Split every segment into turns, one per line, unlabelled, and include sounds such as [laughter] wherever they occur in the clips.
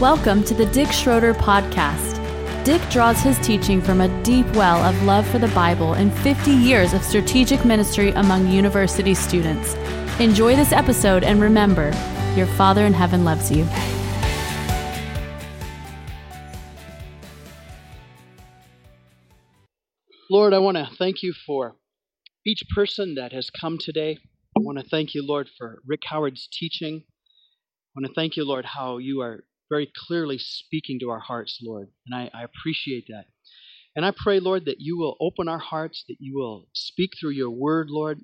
Welcome to the Dick Schroeder Podcast. Dick draws his teaching from a deep well of love for the Bible and 50 years of strategic ministry among university students. Enjoy this episode and remember, your Father in heaven loves you.
Lord, I want to thank you for each person that has come today. I want to thank you, Lord, for Rick Howard's teaching. I want to thank you, Lord, how you are very clearly speaking to our hearts, Lord. And I, I appreciate that. And I pray, Lord, that you will open our hearts, that you will speak through your word, Lord,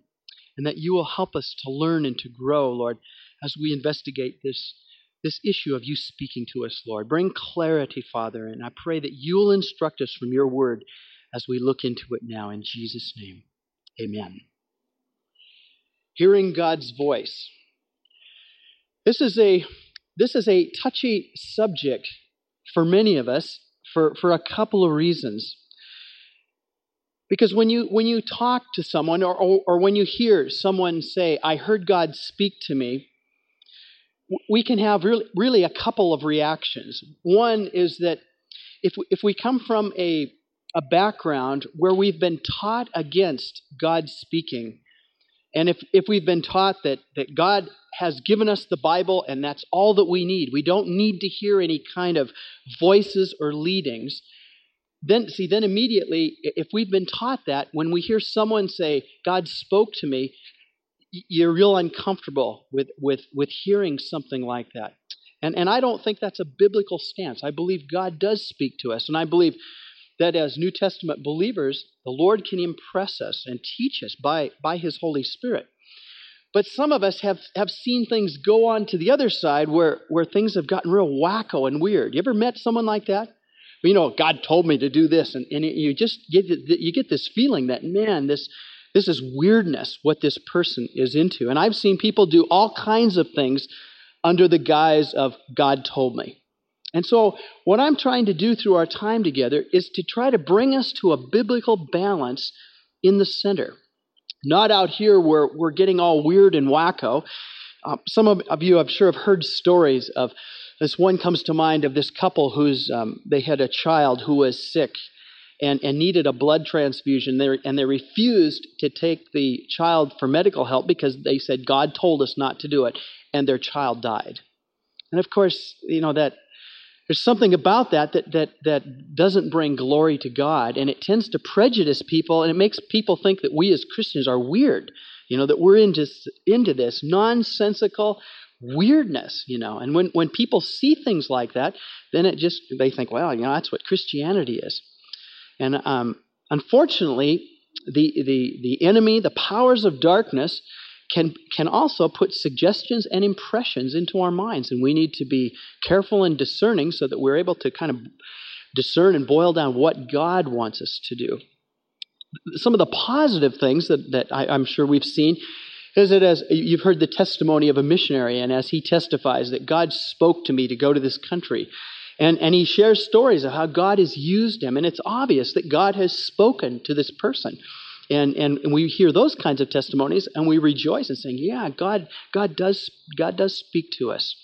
and that you will help us to learn and to grow, Lord, as we investigate this, this issue of you speaking to us, Lord. Bring clarity, Father, and I pray that you will instruct us from your word as we look into it now. In Jesus' name, amen. Hearing God's voice. This is a this is a touchy subject for many of us for, for a couple of reasons. Because when you, when you talk to someone or, or, or when you hear someone say, I heard God speak to me, we can have really, really a couple of reactions. One is that if if we come from a, a background where we've been taught against God speaking, and if, if we've been taught that, that God has given us the Bible and that's all that we need, we don't need to hear any kind of voices or leadings, then see, then immediately, if we've been taught that, when we hear someone say, God spoke to me, you're real uncomfortable with, with, with hearing something like that. And, and I don't think that's a biblical stance. I believe God does speak to us. And I believe that as New Testament believers, the Lord can impress us and teach us by, by His Holy Spirit. But some of us have, have seen things go on to the other side where, where things have gotten real wacko and weird. You ever met someone like that? You know, God told me to do this, and, and you just get you get this feeling that man, this this is weirdness what this person is into. And I've seen people do all kinds of things under the guise of God told me. And so, what I'm trying to do through our time together is to try to bring us to a biblical balance in the center. Not out here where we're getting all weird and wacko. Uh, some of, you, I'm sure, have heard stories of this. One comes to mind of this couple who's um, they had a child who was sick and, and needed a blood transfusion. They, and they refused to take the child for medical help because they said God told us not to do it, and their child died. And of course, you know that there's something about that, that that that doesn't bring glory to God, and it tends to prejudice people, and it makes people think that we as Christians are weird. You know that we're into into this nonsensical weirdness. You know, and when when people see things like that, then it just they think, well, you know, that's what Christianity is. And um, unfortunately, the the the enemy, the powers of darkness, can, can also put suggestions and impressions into our minds. And we need to be careful and discerning so that we're able to kind of discern and boil down what God wants us to do. Some of the positive things that, that I, I'm sure we've seen is that as you've heard the testimony of a missionary, and as he testifies that God spoke to me to go to this country. And, and he shares stories of how God has used him. And it's obvious that God has spoken to this person. And, and, we hear those kinds of testimonies and we rejoice and saying, yeah, God, God, does, God does speak to us.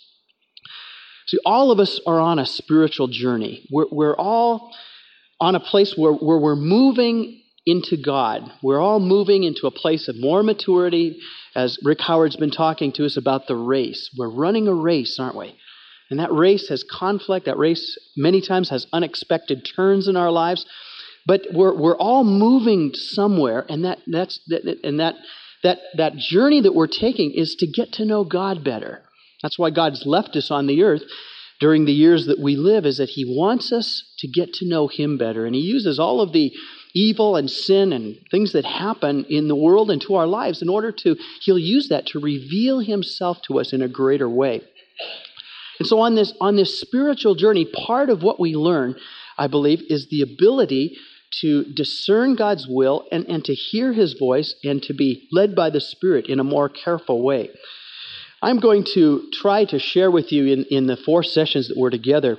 See, all of us are on a spiritual journey. We're, we're all on a place where, where we're moving into God. We're all moving into a place of more maturity, as Rick Howard's been talking to us about the race. We're running a race, aren't we? And that race has conflict. That race many times has unexpected turns in our lives. But we're, we're all moving somewhere, and that, that's, that, and that, that, that journey that we're taking is to get to know God better. That's why God's left us on the earth during the years that we live, is that He wants us to get to know Him better. And He uses all of the evil and sin and things that happen in the world and to our lives in order to, He'll use that to reveal Himself to us in a greater way. And so on this, on this spiritual journey, part of what we learn, I believe, is the ability to discern God's will and, and to hear his voice and to be led by the Spirit in a more careful way. I'm going to try to share with you in, in the four sessions that we're together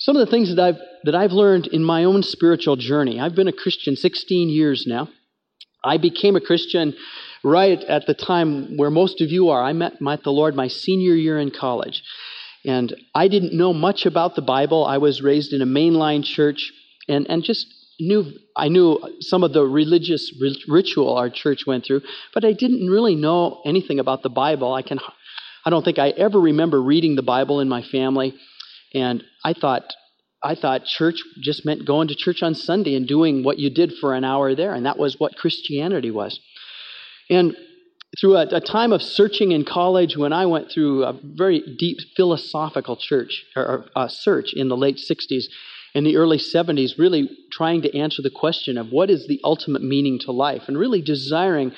some of the things that I've, that I've learned in my own spiritual journey. I've been a Christian 16 years now. I became a Christian right at the time where most of you are. I met, met the Lord my senior year in college. And I didn't know much about the Bible. I was raised in a mainline church and, and just knew I knew some of the religious ritual our church went through, but I didn't really know anything about the Bible. I can I don't think I ever remember reading the Bible in my family, and I thought I thought church just meant going to church on Sunday and doing what you did for an hour there, and that was what Christianity was. And through a, a time of searching in college, when I went through a very deep philosophical church or, uh, search in the late '60s in the early 70s, really trying to answer the question of what is the ultimate meaning to life, and really desiring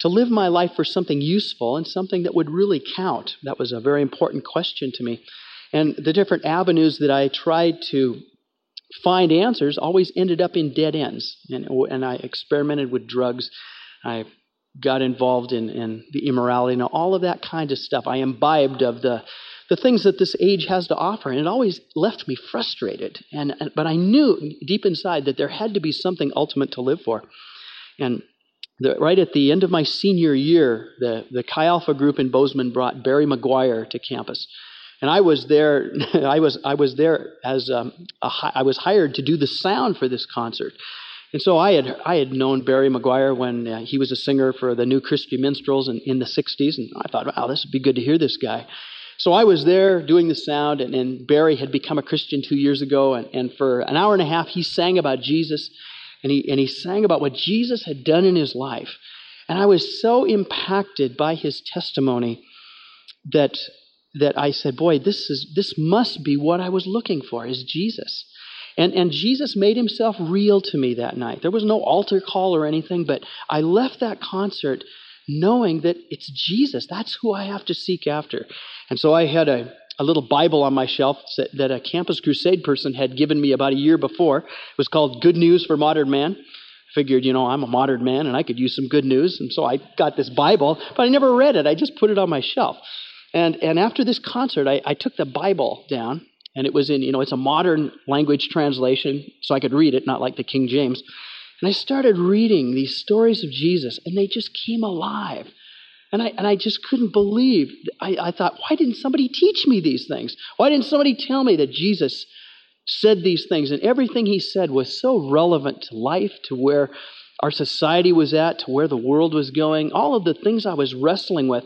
to live my life for something useful and something that would really count. That was a very important question to me. And the different avenues that I tried to find answers always ended up in dead ends. And, and I experimented with drugs. I got involved in, in the immorality and all of that kind of stuff. I imbibed of the the things that this age has to offer. And it always left me frustrated. And, and, but I knew deep inside that there had to be something ultimate to live for. And the, right at the end of my senior year, the, the Chi Alpha group in Bozeman brought Barry McGuire to campus. And I was there. [laughs] I was I was there as um, a, I was hired to do the sound for this concert. And so I had I had known Barry McGuire when uh, he was a singer for the New Christy Minstrels in, in the '60s, and I thought, wow, this would be good to hear this guy. So I was there doing the sound, and, and Barry had become a Christian two years ago, and, and for an hour and a half, he sang about Jesus, and he, and he sang about what Jesus had done in his life. And I was so impacted by his testimony that, that I said, Boy, this, is, this must be what I was looking for, is Jesus. And, and Jesus made himself real to me that night. There was no altar call or anything, but I left that concert knowing that it's Jesus. That's who I have to seek after. And so I had a, a little Bible on my shelf that a Campus Crusade person had given me about a year before. It was called Good News for Modern Man. Figured, you know, I'm a modern man and I could use some good news. And so I got this Bible, but I never read it. I just put it on my shelf. And, and after this concert, I, I took the Bible down, and it was in, you know, it's a modern language translation, so I could read it, not like the King James. And I started reading these stories of Jesus, and they just came alive. And I, and I just couldn't believe. I, I thought, why didn't somebody teach me these things? Why didn't somebody tell me that Jesus said these things? And everything he said was so relevant to life, to where our society was at, to where the world was going. All of the things I was wrestling with,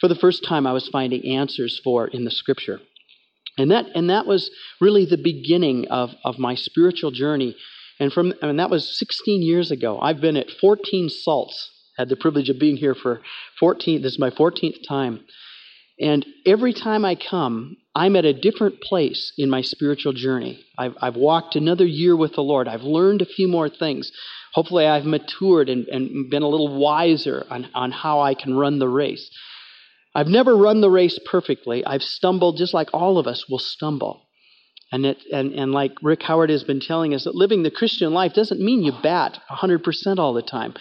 for the first time, I was finding answers for in the scripture. And that, and that was really the beginning of, of my spiritual journey. And, from, and that was 16 years ago. I've been at 14 salts had the privilege of being here for 14, this is my 14th time. And every time I come, I'm at a different place in my spiritual journey. I've, I've walked another year with the Lord. I've learned a few more things. Hopefully, I've matured and, and been a little wiser on, on how I can run the race. I've never run the race perfectly. I've stumbled just like all of us will stumble. And, it, and, and like Rick Howard has been telling us, that living the Christian life doesn't mean you bat 100% all the time.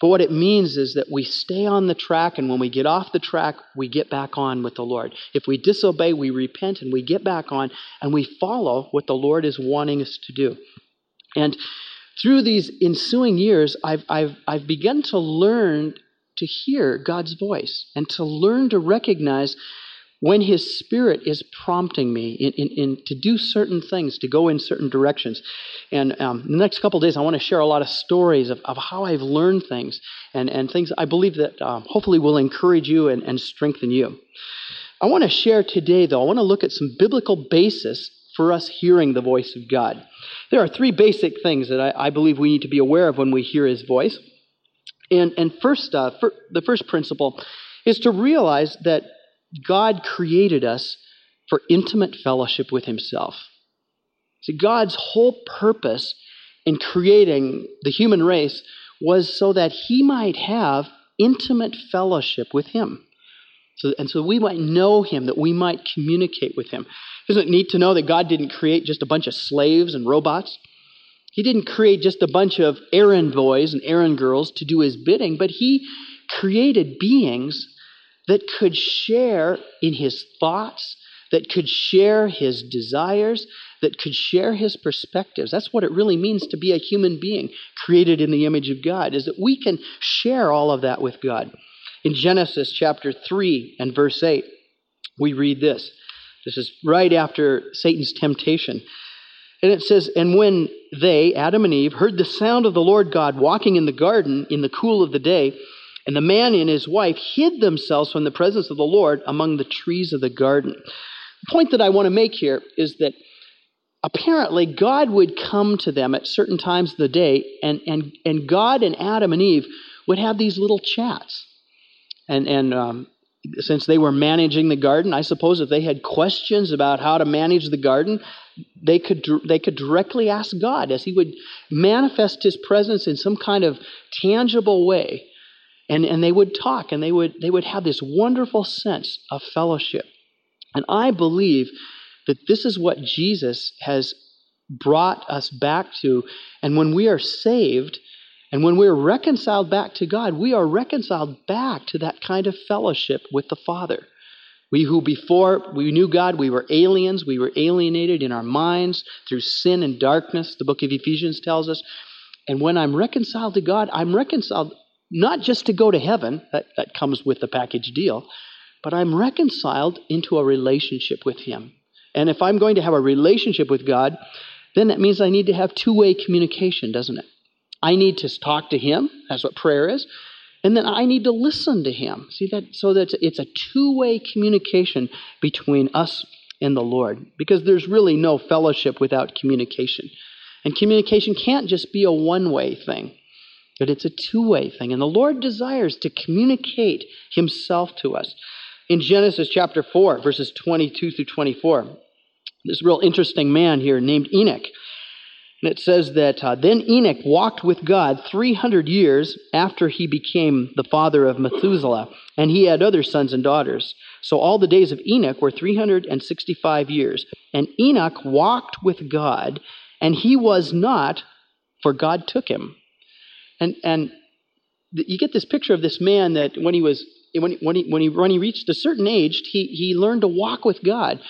But what it means is that we stay on the track, and when we get off the track, we get back on with the Lord. If we disobey, we repent and we get back on, and we follow what the Lord is wanting us to do. And through these ensuing years, I've, I've, I've begun to learn to hear God's voice and to learn to recognize when His Spirit is prompting me in, in, in, to do certain things, to go in certain directions. And um, the next couple days, I want to share a lot of stories of, of how I've learned things and, and things I believe that um, hopefully will encourage you and, and strengthen you. I want to share today, though, I want to look at some biblical basis for us hearing the voice of God. There are three basic things that I, I believe we need to be aware of when we hear His voice. And, and first, uh, the first principle is to realize that God created us for intimate fellowship with Himself. See, God's whole purpose in creating the human race was so that He might have intimate fellowship with Him. So, and so we might know Him, that we might communicate with Him. Isn't it neat to know that God didn't create just a bunch of slaves and robots? He didn't create just a bunch of errand boys and errand girls to do His bidding, but He created beings that could share in his thoughts, that could share his desires, that could share his perspectives. That's what it really means to be a human being created in the image of God, is that we can share all of that with God. In Genesis chapter 3 and verse 8, we read this This is right after Satan's temptation. And it says, And when they, Adam and Eve, heard the sound of the Lord God walking in the garden in the cool of the day, and the man and his wife hid themselves from the presence of the Lord among the trees of the garden. The point that I want to make here is that apparently God would come to them at certain times of the day, and, and, and God and Adam and Eve would have these little chats. And, and um, since they were managing the garden, I suppose if they had questions about how to manage the garden, they could, they could directly ask God as He would manifest His presence in some kind of tangible way. And, and they would talk and they would, they would have this wonderful sense of fellowship. And I believe that this is what Jesus has brought us back to. And when we are saved, and when we're reconciled back to God, we are reconciled back to that kind of fellowship with the Father. We who before we knew God, we were aliens, we were alienated in our minds through sin and darkness, the book of Ephesians tells us. And when I'm reconciled to God, I'm reconciled not just to go to heaven, that, that comes with the package deal, but I'm reconciled into a relationship with Him. And if I'm going to have a relationship with God, then that means I need to have two way communication, doesn't it? I need to talk to Him. That's what prayer is. And then I need to listen to Him. See that? So that it's a two way communication between us and the Lord. Because there's really no fellowship without communication. And communication can't just be a one way thing, but it's a two way thing. And the Lord desires to communicate Himself to us. In Genesis chapter 4, verses 22 through 24, this real interesting man here named Enoch. And it says that uh, then Enoch walked with God 300 years after he became the father of Methuselah, and he had other sons and daughters. So all the days of Enoch were 365 years. And Enoch walked with God, and he was not, for God took him. And, and you get this picture of this man that when he was when he, when he, when he, when he reached a certain age, he, he learned to walk with God.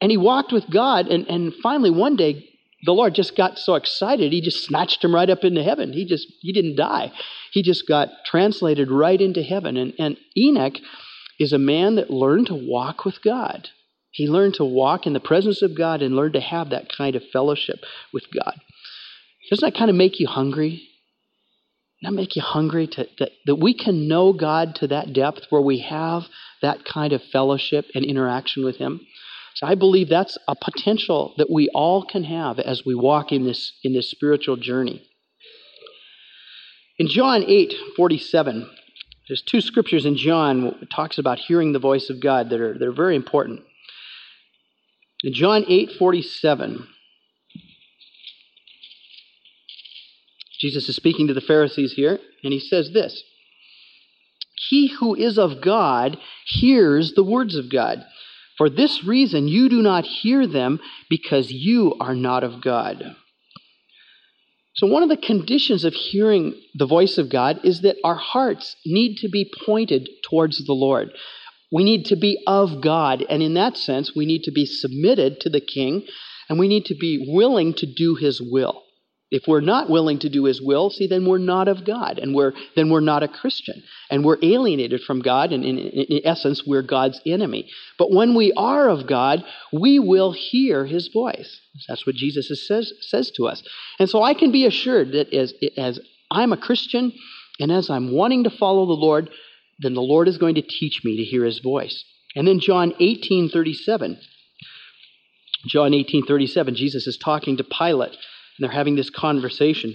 And he walked with God, and, and finally one day the Lord just got so excited, he just snatched him right up into heaven. He just he didn't die. He just got translated right into heaven. And, and Enoch is a man that learned to walk with God. He learned to walk in the presence of God and learned to have that kind of fellowship with God. Doesn't that kind of make you hungry? That make you hungry to, that, that we can know God to that depth where we have that kind of fellowship and interaction with Him? So I believe that's a potential that we all can have as we walk in this, in this spiritual journey. In John 8 47, there's two scriptures in John talks about hearing the voice of God that are, that are very important. In John 8 47, Jesus is speaking to the Pharisees here, and he says this He who is of God hears the words of God. For this reason, you do not hear them because you are not of God. So, one of the conditions of hearing the voice of God is that our hearts need to be pointed towards the Lord. We need to be of God, and in that sense, we need to be submitted to the King, and we need to be willing to do His will. If we're not willing to do his will, see, then we're not of God, and we're, then we're not a Christian. And we're alienated from God, and in, in, essence, we're God's enemy. But when we are of God, we will hear his voice. That's what Jesus says, says to us. And so I can be assured that as, as I'm a Christian, and as I'm wanting to follow the Lord, then the Lord is going to teach me to hear his voice. And then John 18 37. John 18 37, Jesus is talking to Pilate and they're having this conversation.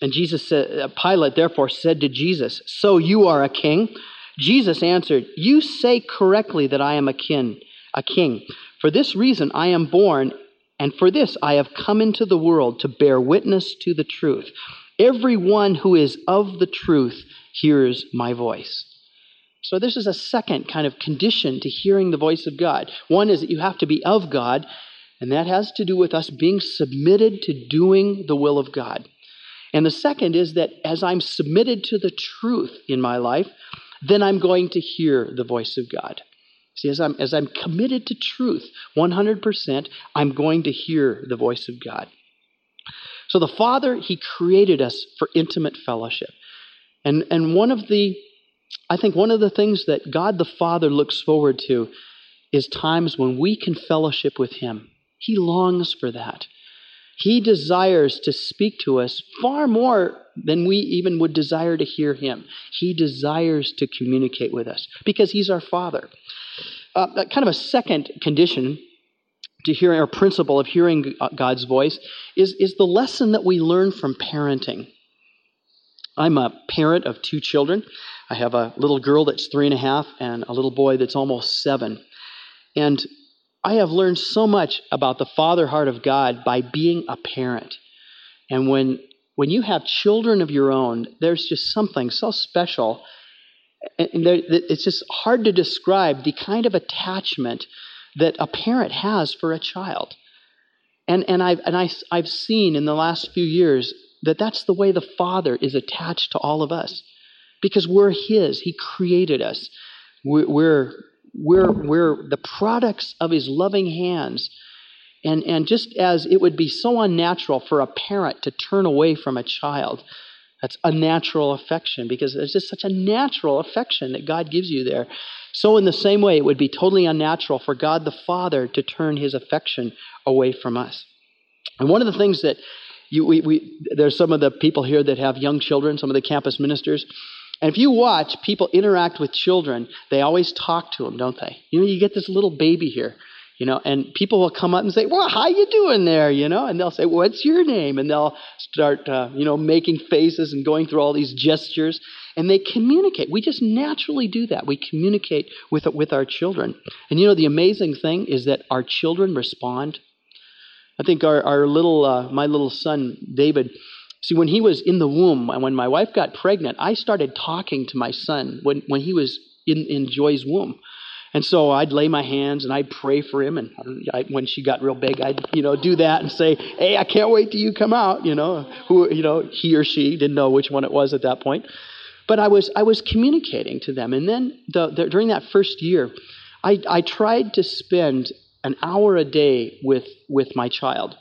And Jesus said, uh, Pilate therefore said to Jesus, So you are a king? Jesus answered, You say correctly that I am a king, a king. For this reason I am born, and for this I have come into the world to bear witness to the truth. Everyone who is of the truth hears my voice. So, this is a second kind of condition to hearing the voice of God. One is that you have to be of God, and that has to do with us being submitted to doing the will of God. And the second is that as I'm submitted to the truth in my life, then I'm going to hear the voice of God. See, as I'm, as I'm committed to truth 100%, I'm going to hear the voice of God. So the Father, He created us for intimate fellowship. And, and one of the, I think one of the things that God the Father looks forward to is times when we can fellowship with Him. He longs for that. He desires to speak to us far more than we even would desire to hear Him. He desires to communicate with us because He's our Father. Uh, kind of a second condition to hearing, or principle of hearing God's voice, is, is the lesson that we learn from parenting. I'm a parent of two children. I have a little girl that's three and a half and a little boy that's almost seven. And I have learned so much about the father heart of God by being a parent. And when when you have children of your own, there's just something so special. And it's just hard to describe the kind of attachment that a parent has for a child. And, and, I've, and I, I've seen in the last few years that that's the way the Father is attached to all of us because we're His. He created us. We're, we're, we're, the products of His loving hands. And, and just as it would be so unnatural for a parent to turn away from a child, that's unnatural affection because there's just such a natural affection that God gives you there. So, in the same way, it would be totally unnatural for God the Father to turn his affection away from us. And one of the things that you, we, we, there's some of the people here that have young children, some of the campus ministers. And if you watch people interact with children, they always talk to them, don't they? You know, you get this little baby here you know and people will come up and say well how you doing there? You know and they'll say what's your name? And they'll start uh, you know making faces and going through all these gestures. And they communicate. We just naturally do that. We communicate with with our children. And you know the amazing thing is that our children respond. I think our, our little uh, my little son David see when he was in the womb and when my wife got pregnant i started talking to my son when, when he was in, in Joy's womb and so I'd lay my hands and I'd pray for him. And I, when she got real big, I'd you know do that and say, "Hey, I can't wait till you come out." You know, who you know he or she didn't know which one it was at that point. But I was I was communicating to them. And then the, the, during that first year, I, I tried to spend an hour a day with with my child.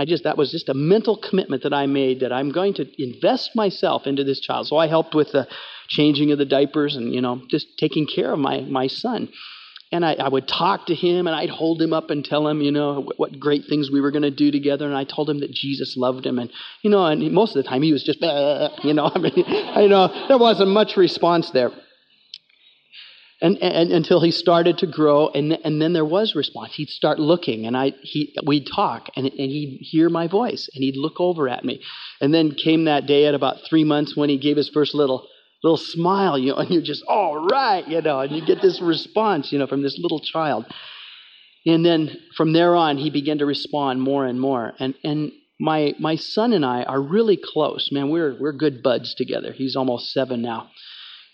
I just that was just a mental commitment that I made that I'm going to invest myself into this child. So I helped with the changing of the diapers and you know just taking care of my my son and I, I, would talk to him and I'd hold him up and tell him, you know, what, what great things we were going to do together. And I told him that Jesus loved him. And, you know, and most of the time he was just, [laughs] you know, [laughs] I mean, I know there wasn't much response there. And, and, until he started to grow, and, and then there was response. He'd start looking, and I, he, we'd talk, and, and he'd hear my voice, and he'd look over at me. And then came that day at about three months when he gave his first little little smile, you know, and you're just, all right, you know, and you get this response, you know, from this little child. And then from there on, he began to respond more and more. And, and my, my son and I are really close. Man, we're, we're good buds together. He's almost seven now.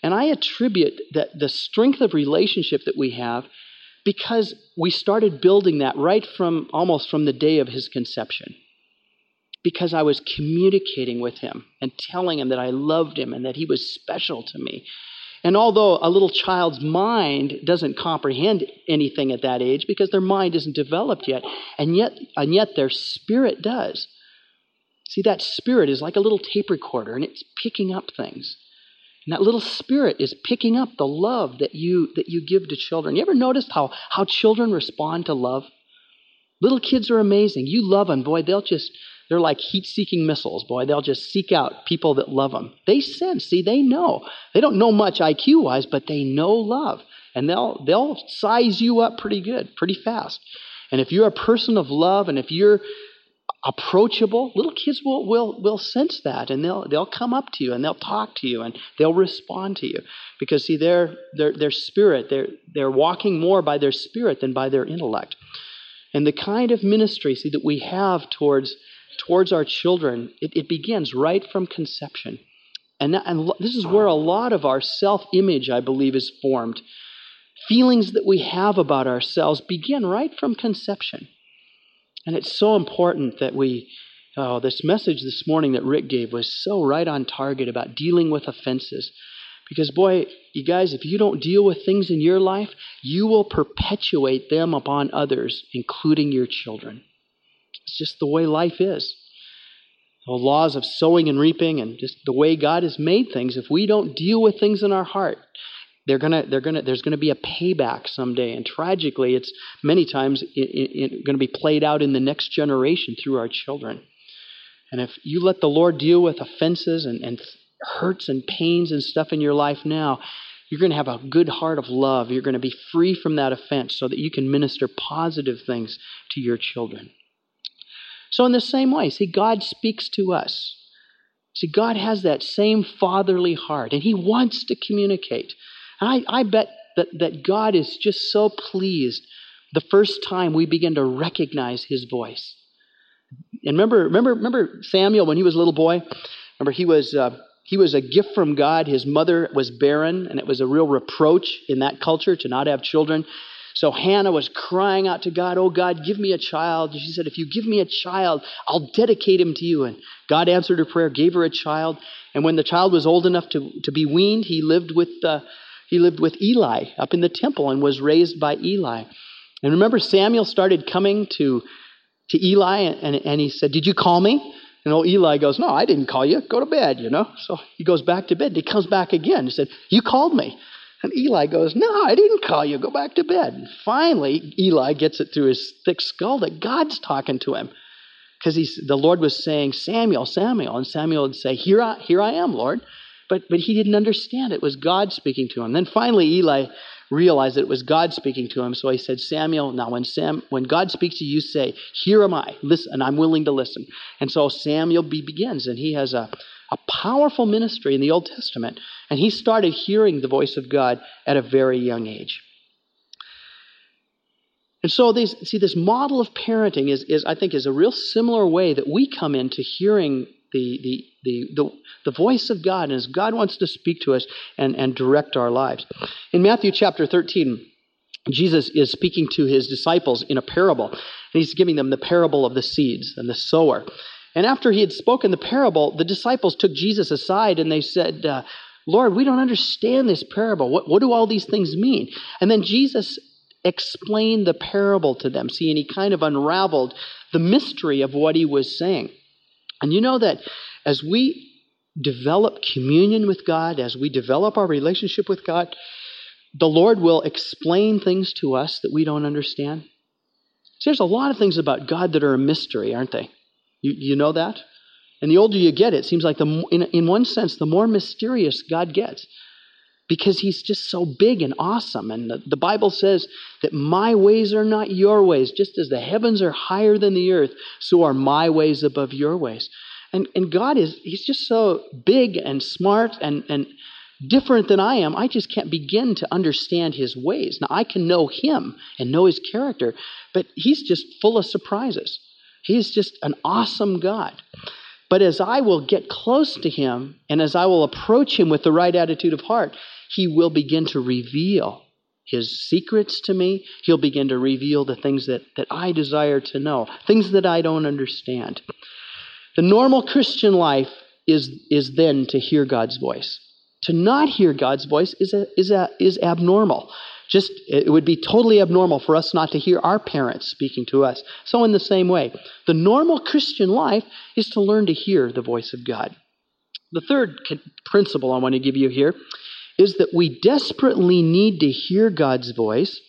And I attribute that the strength of relationship that we have because we started building that right from almost from the day of his conception because I was communicating with him and telling him that I loved him and that he was special to me. And although a little child's mind doesn't comprehend anything at that age because their mind isn't developed yet, and yet, and yet their spirit does. See, that spirit is like a little tape recorder and it's picking up things. And that little spirit is picking up the love that you that you give to children. You ever noticed how, how children respond to love? Little kids are amazing. You love them, boy, they'll just they're like heat seeking missiles, boy. They'll just seek out people that love them. They sense, see, they know. They don't know much IQ wise, but they know love. And they'll, they'll size you up pretty good, pretty fast. And if you're a person of love and if you're approachable, little kids will, will, will sense that and they'll, they'll come up to you and they'll talk to you and they'll respond to you. Because, see, their, their, their spirit, they're, they're walking more by their spirit than by their intellect. And the kind of ministry, see, that we have towards towards our children, it, it begins right from conception. And, that, and this is where a lot of our self image, I believe, is formed. Feelings that we have about ourselves begin right from conception. And it's so important that we, oh, this message this morning that Rick gave was so right on target about dealing with offenses. Because, boy, you guys, if you don't deal with things in your life, you will perpetuate them upon others, including your children. It's just the way life is. The laws of sowing and reaping and just the way God has made things, if we don't deal with things in our heart, they're gonna, they're gonna, there's going to be a payback someday. And tragically, it's many times going to be played out in the next generation through our children. And if you let the Lord deal with offenses and, and hurts and pains and stuff in your life now, you're going to have a good heart of love. You're going to be free from that offense so that you can minister positive things to your children. So, in the same way, see, God speaks to us. See, God has that same fatherly heart, and He wants to communicate. And I, I bet that, that God is just so pleased the first time we begin to recognize His voice. And remember, remember, remember Samuel when he was a little boy? Remember, he was. Uh, he was a gift from God. His mother was barren, and it was a real reproach in that culture to not have children. So Hannah was crying out to God, Oh God, give me a child. She said, If you give me a child, I'll dedicate him to you. And God answered her prayer, gave her a child. And when the child was old enough to, to be weaned, he lived with uh, he lived with Eli up in the temple and was raised by Eli. And remember, Samuel started coming to, to Eli and, and he said, Did you call me? And old Eli goes, No, I didn't call you. Go to bed, you know. So he goes back to bed. He comes back again. He said, You called me. And Eli goes, No, I didn't call you. Go back to bed. And finally, Eli gets it through his thick skull that God's talking to him. Because the Lord was saying, Samuel, Samuel. And Samuel would say, Here I, here I am, Lord. But, but he didn't understand. It was God speaking to him. Then finally, Eli realized that it was God speaking to him. So he said, Samuel, now when Sam when God speaks to you, say, Here am I, listen, and I'm willing to listen. And so Samuel begins, and he has a, a powerful ministry in the Old Testament. And he started hearing the voice of God at a very young age. And so these, see this model of parenting is, is I think is a real similar way that we come into hearing the, the, the, the, the voice of God, and as God wants to speak to us and, and direct our lives. In Matthew chapter 13, Jesus is speaking to his disciples in a parable, and he's giving them the parable of the seeds and the sower. And after he had spoken the parable, the disciples took Jesus aside and they said, uh, Lord, we don't understand this parable. What, what do all these things mean? And then Jesus explained the parable to them. See, and he kind of unraveled the mystery of what he was saying. And you know that as we develop communion with God, as we develop our relationship with God, the Lord will explain things to us that we don't understand. There's a lot of things about God that are a mystery, aren't they? You, you know that? And the older you get, it seems like the in, in one sense, the more mysterious God gets because he's just so big and awesome. And the, the, Bible says that my ways are not your ways. Just as the heavens are higher than the earth, so are my ways above your ways. And, and God is, he's just so big and smart and, and different than I am. I just can't begin to understand his ways. Now, I can know him and know his character, but he's just full of surprises. He's just an awesome God. But as I will get close to him and as I will approach him with the right attitude of heart, he will begin to reveal his secrets to me. He'll begin to reveal the things that, that I desire to know, things that I don't understand. The normal Christian life is, is then to hear God's voice. To not hear God's voice is, a, is, a, is abnormal. Just it would be totally abnormal for us not to hear our parents speaking to us. So, in the same way, the normal Christian life is to learn to hear the voice of God. The third principle I want to give you here is that we desperately need to hear God's voice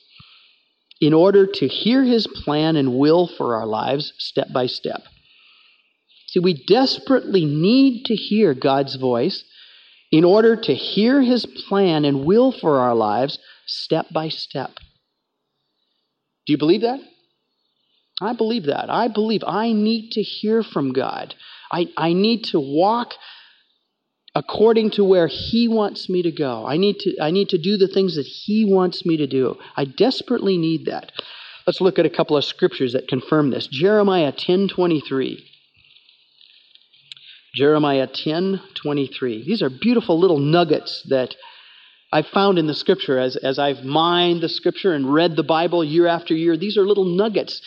in order to hear his plan and will for our lives step by step. See, we desperately need to hear God's voice in order to hear his plan and will for our lives step by step. Do you believe that? I believe that. I believe I need to hear from God. I, I need to walk according to where he wants me to go. I need to I need to do the things that he wants me to do. I desperately need that. Let's look at a couple of scriptures that confirm this. Jeremiah 10:23. Jeremiah 10:23. These are beautiful little nuggets that I've found in the scripture as, as I've mined the scripture and read the Bible year after year. These are little nuggets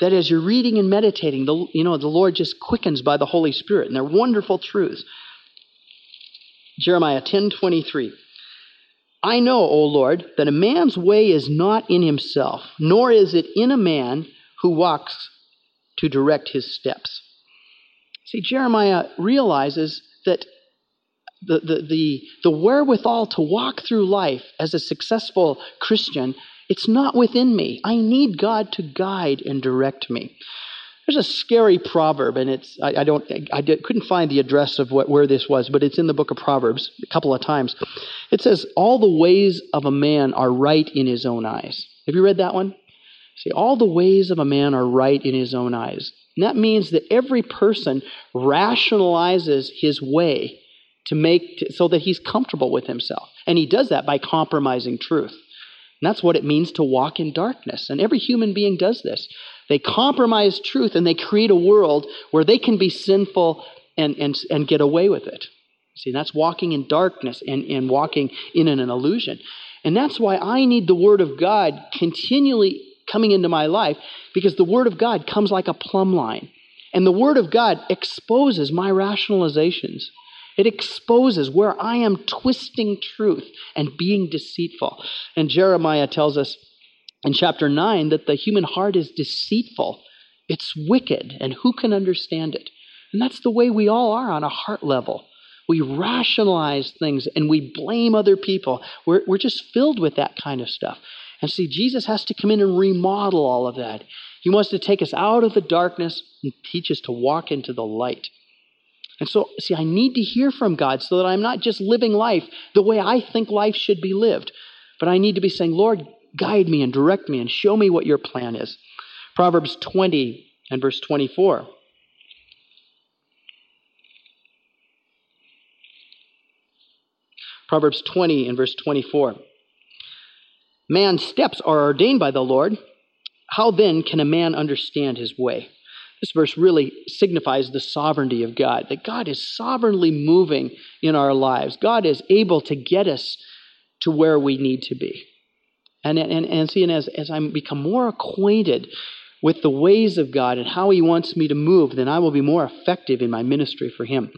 that as you're reading and meditating, the, you know, the Lord just quickens by the Holy Spirit, and they're wonderful truths. Jeremiah 10:23. I know, O Lord, that a man's way is not in himself, nor is it in a man who walks to direct his steps. See, Jeremiah realizes that the, the, the, the wherewithal to walk through life as a successful Christian, it's not within me. I need God to guide and direct me. There's a scary proverb, and it's I, I don't I did, couldn't find the address of what, where this was, but it's in the book of Proverbs a couple of times. It says, "All the ways of a man are right in his own eyes." Have you read that one? See, all the ways of a man are right in his own eyes. And that means that every person rationalizes his way to make to, so that he's comfortable with himself. And he does that by compromising truth. And that's what it means to walk in darkness. And every human being does this. They compromise truth and they create a world where they can be sinful and, and, and get away with it. See, that's walking in darkness and, and walking in an illusion. And that's why I need the Word of God continually coming into my life because the Word of God comes like a plumb line. And the Word of God exposes my rationalizations. It exposes where I am twisting truth and being deceitful. And Jeremiah tells us in chapter 9 that the human heart is deceitful, it's wicked, and who can understand it? And that's the way we all are on a heart level. We rationalize things and we blame other people. We're, we're just filled with that kind of stuff. And see, Jesus has to come in and remodel all of that. He wants to take us out of the darkness and teach us to walk into the light. And so, see, I need to hear from God so that I'm not just living life the way I think life should be lived, but I need to be saying, Lord, guide me and direct me and show me what your plan is. Proverbs 20 and verse 24. Proverbs 20 and verse 24. Man's steps are ordained by the Lord. How then can a man understand his way? This verse really signifies the sovereignty of God, that God is sovereignly moving in our lives. God is able to get us to where we need to be. And, and, and see, and as, as I become more acquainted with the ways of God and how He wants me to move, then I will be more effective in my ministry for Him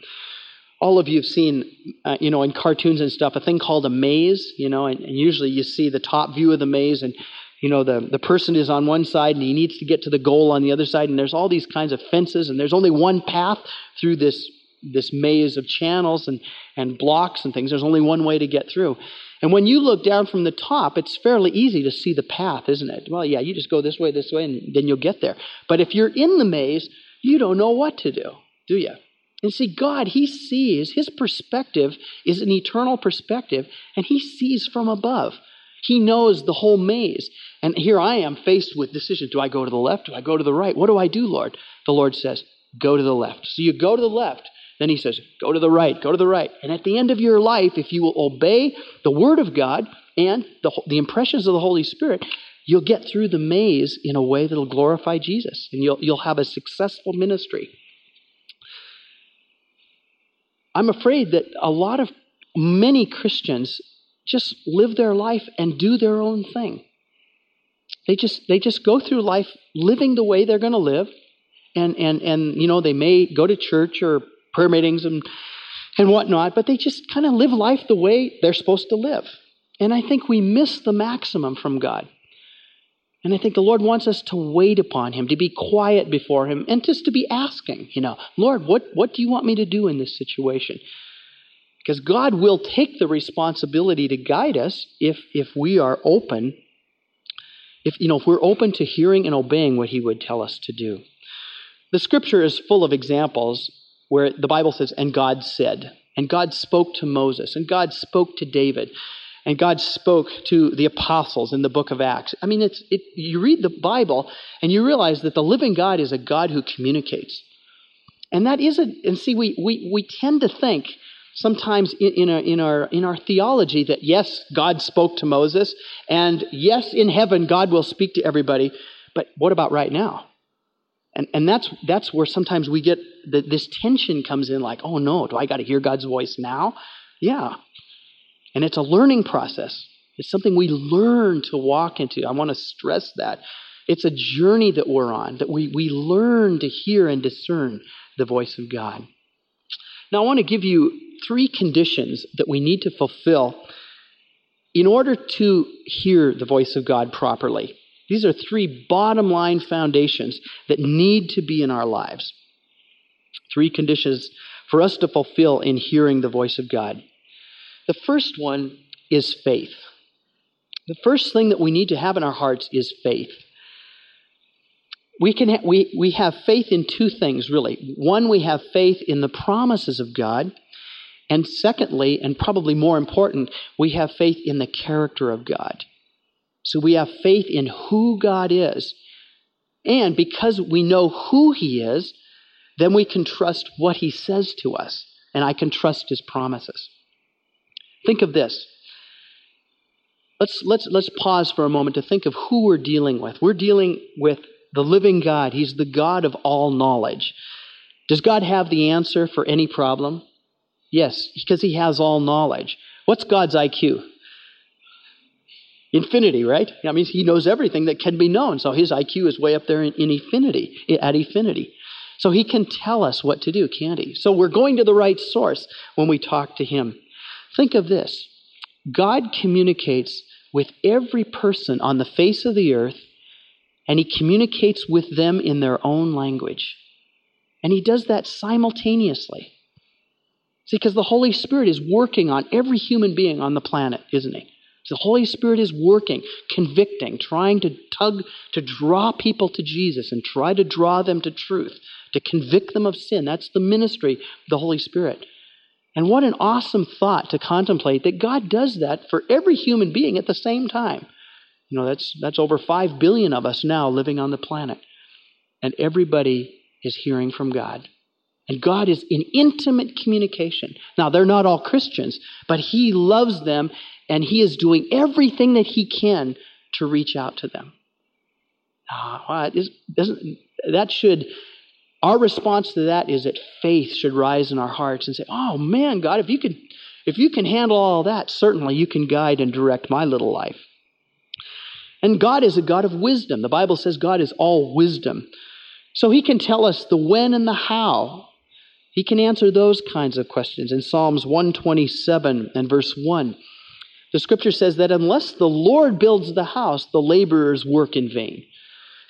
all of you have seen, uh, you know, in cartoons and stuff, a thing called a maze, you know, and, and, usually you see the top view of the maze, and, you know, the, the person is on one side and he needs to get to the goal on the other side, and there's all these kinds of fences, and there's only one path through this, this maze of channels and, and blocks and things. There's only one way to get through. And when you look down from the top, it's fairly easy to see the path, isn't it? Well, yeah, you just go this way, this way, and then you'll get there. But if you're in the maze, you don't know what to do, do you? And see, God, He sees, His perspective is an eternal perspective, and He sees from above. He knows the whole maze. And here I am faced with decision. Do I go to the left? Do I go to the right? What do I do, Lord? The Lord says, Go to the left. So you go to the left. Then He says, Go to the right, go to the right. And at the end of your life, if you will obey the Word of God and the, the impressions of the Holy Spirit, you'll get through the maze in a way that'll glorify Jesus. And you'll, you'll have a successful ministry. I'm afraid that a lot of many Christians just live their life and do their own thing. They just they just go through life living the way they're going to live, and and and you know they may go to church or prayer meetings and and whatnot, but they just kind of live life the way they're supposed to live. And I think we miss the maximum from God. And I think the Lord wants us to wait upon Him, to be quiet before Him, and just to be asking, you know, Lord, what, what do you want me to do in this situation? Because God will take the responsibility to guide us if, if we are open, if, you know, if we're open to hearing and obeying what He would tell us to do. The scripture is full of examples where the Bible says, and God said, and God spoke to Moses, and God spoke to David. And God spoke to the apostles in the book of Acts. I mean, it's, it, you read the Bible and you realize that the living God is a God who communicates. And that isn't, and see, we, we, we tend to think sometimes in, in, our, in, our, in our theology that yes, God spoke to Moses, and yes, in heaven, God will speak to everybody, but what about right now? And, and that's, that's where sometimes we get the, this tension comes in like, oh no, do I got to hear God's voice now? Yeah, and it's a learning process. It's something we learn to walk into. I want to stress that. It's a journey that we're on, that we, we learn to hear and discern the voice of God. Now, I want to give you three conditions that we need to fulfill in order to hear the voice of God properly. These are three bottom line foundations that need to be in our lives. Three conditions for us to fulfill in hearing the voice of God. The first one is faith. The first thing that we need to have in our hearts is faith. We, can ha- we, we have faith in two things, really. One, we have faith in the promises of God. And secondly, and probably more important, we have faith in the character of God. So we have faith in who God is. And because we know who He is, then we can trust what He says to us. And I can trust His promises. Think of this. Let's, let's, let's pause for a moment to think of who we're dealing with. We're dealing with the living God. He's the God of all knowledge. Does God have the answer for any problem? Yes, because He has all knowledge. What's God's IQ? Infinity, right? That means He knows everything that can be known. So His IQ is way up there in, in infinity, at infinity. So He can tell us what to do, can't He? So we're going to the right source when we talk to Him. Think of this God communicates with every person on the face of the earth, and He communicates with them in their own language. And He does that simultaneously. See, because the Holy Spirit is working on every human being on the planet, isn't He? The Holy Spirit is working, convicting, trying to tug, to draw people to Jesus and try to draw them to truth, to convict them of sin. That's the ministry of the Holy Spirit. And what an awesome thought to contemplate that God does that for every human being at the same time. You know, that's, that's over 5 billion of us now living on the planet. And everybody is hearing from God. And God is in intimate communication. Now, they're not all Christians, but He loves them and He is doing everything that He can to reach out to them. Uh, that should our response to that is that faith should rise in our hearts and say, "Oh man, God, if you can if you can handle all that, certainly you can guide and direct my little life." And God is a God of wisdom. The Bible says God is all wisdom. So he can tell us the when and the how. He can answer those kinds of questions. In Psalms 127 and verse 1, the scripture says that unless the Lord builds the house, the laborers work in vain.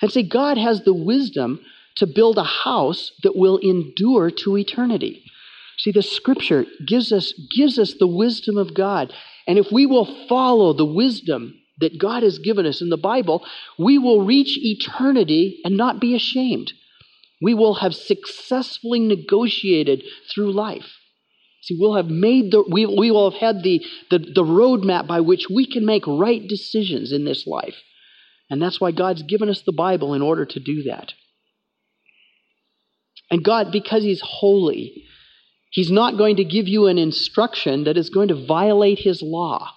And say, God has the wisdom to build a house that will endure to eternity. See, the scripture gives us, gives us the wisdom of God. And if we will follow the wisdom that God has given us in the Bible, we will reach eternity and not be ashamed. We will have successfully negotiated through life. See, we'll have made the, we, we will have had the, the, the roadmap by which we can make right decisions in this life. And that's why God's given us the Bible in order to do that. And God, because He's holy, He's not going to give you an instruction that is going to violate His law.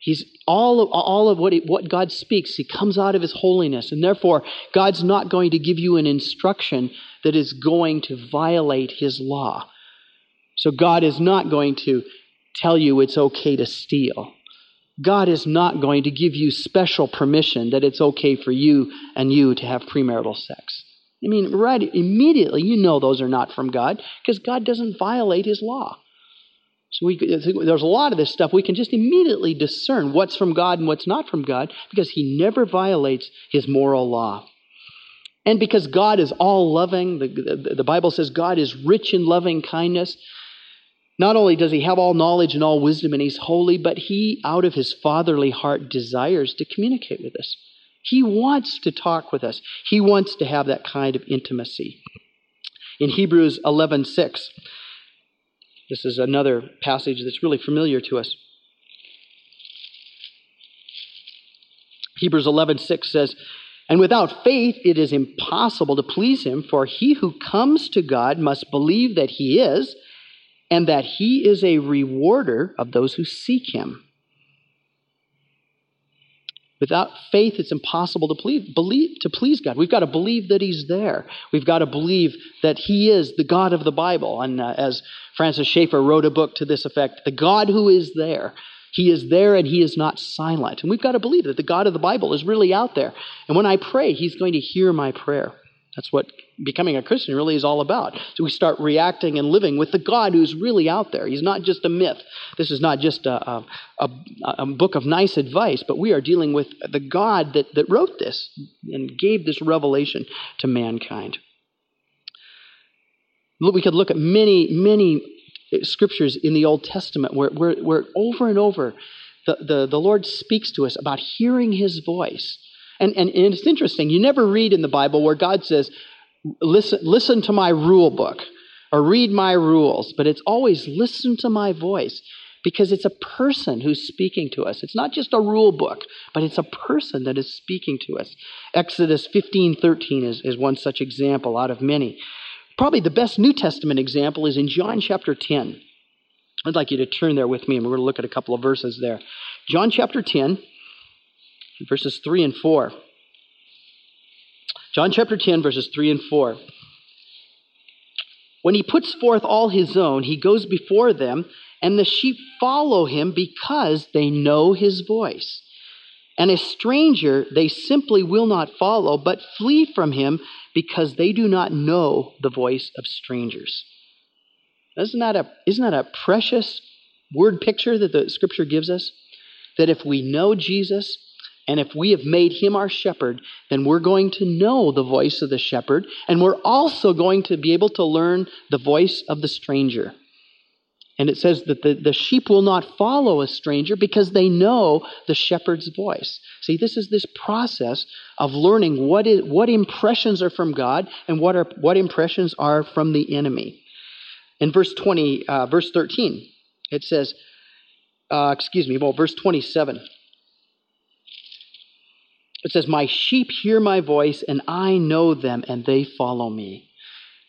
He's all of, all of what, he, what God speaks, He comes out of His holiness. And therefore, God's not going to give you an instruction that is going to violate His law. So God is not going to tell you it's okay to steal. God is not going to give you special permission that it's okay for you and you to have premarital sex. I mean, right immediately you know those are not from God because God doesn't violate his law. So we, there's a lot of this stuff we can just immediately discern what's from God and what's not from God because he never violates his moral law. And because God is all loving, the, the, the Bible says God is rich in loving kindness. Not only does he have all knowledge and all wisdom and he's holy, but he, out of his fatherly heart, desires to communicate with us. He wants to talk with us. He wants to have that kind of intimacy. In Hebrews 11:6, this is another passage that's really familiar to us. Hebrews 11:6 says, "And without faith it is impossible to please him, for he who comes to God must believe that he is, and that he is a rewarder of those who seek him." Without faith, it's impossible to please, believe, to please God. We've got to believe that He's there. We've got to believe that He is the God of the Bible. And uh, as Francis Schaeffer wrote a book to this effect, the God who is there, He is there and He is not silent. And we've got to believe that the God of the Bible is really out there. And when I pray, He's going to hear my prayer. That's what becoming a Christian really is all about. So we start reacting and living with the God who's really out there. He's not just a myth. This is not just a, a, a, a, book of nice advice, but we are dealing with the God that, that wrote this and gave this revelation to mankind. We could look at many, many scriptures in the Old Testament where, where, where over and over the, the, the Lord speaks to us about hearing his voice. And, and, and it's interesting, you never read in the Bible where God says, listen, listen to my rule book or read my rules, but it's always listen to my voice because it's a person who's speaking to us. It's not just a rule book, but it's a person that is speaking to us. Exodus 15 13 is, is one such example out of many. Probably the best New Testament example is in John chapter 10. I'd like you to turn there with me, and we're going to look at a couple of verses there. John chapter 10, verses 3 and 4. John chapter 10, verses 3 and 4. When he puts forth all his own, he goes before them, and the sheep follow him because they know his voice. And a stranger they simply will not follow, but flee from him because they do not know the voice of strangers. Isn't that a, isn't that a precious word picture that the scripture gives us? That if we know Jesus and if we have made him our shepherd, then we're going to know the voice of the shepherd, and we're also going to be able to learn the voice of the stranger. And it says that the, the sheep will not follow a stranger because they know the shepherd's voice. See, this is this process of learning what, is, what impressions are from God and what, are, what impressions are from the enemy. In verse 20, uh, verse 13, it says, uh, excuse me, well, verse 27. It says, My sheep hear my voice, and I know them, and they follow me.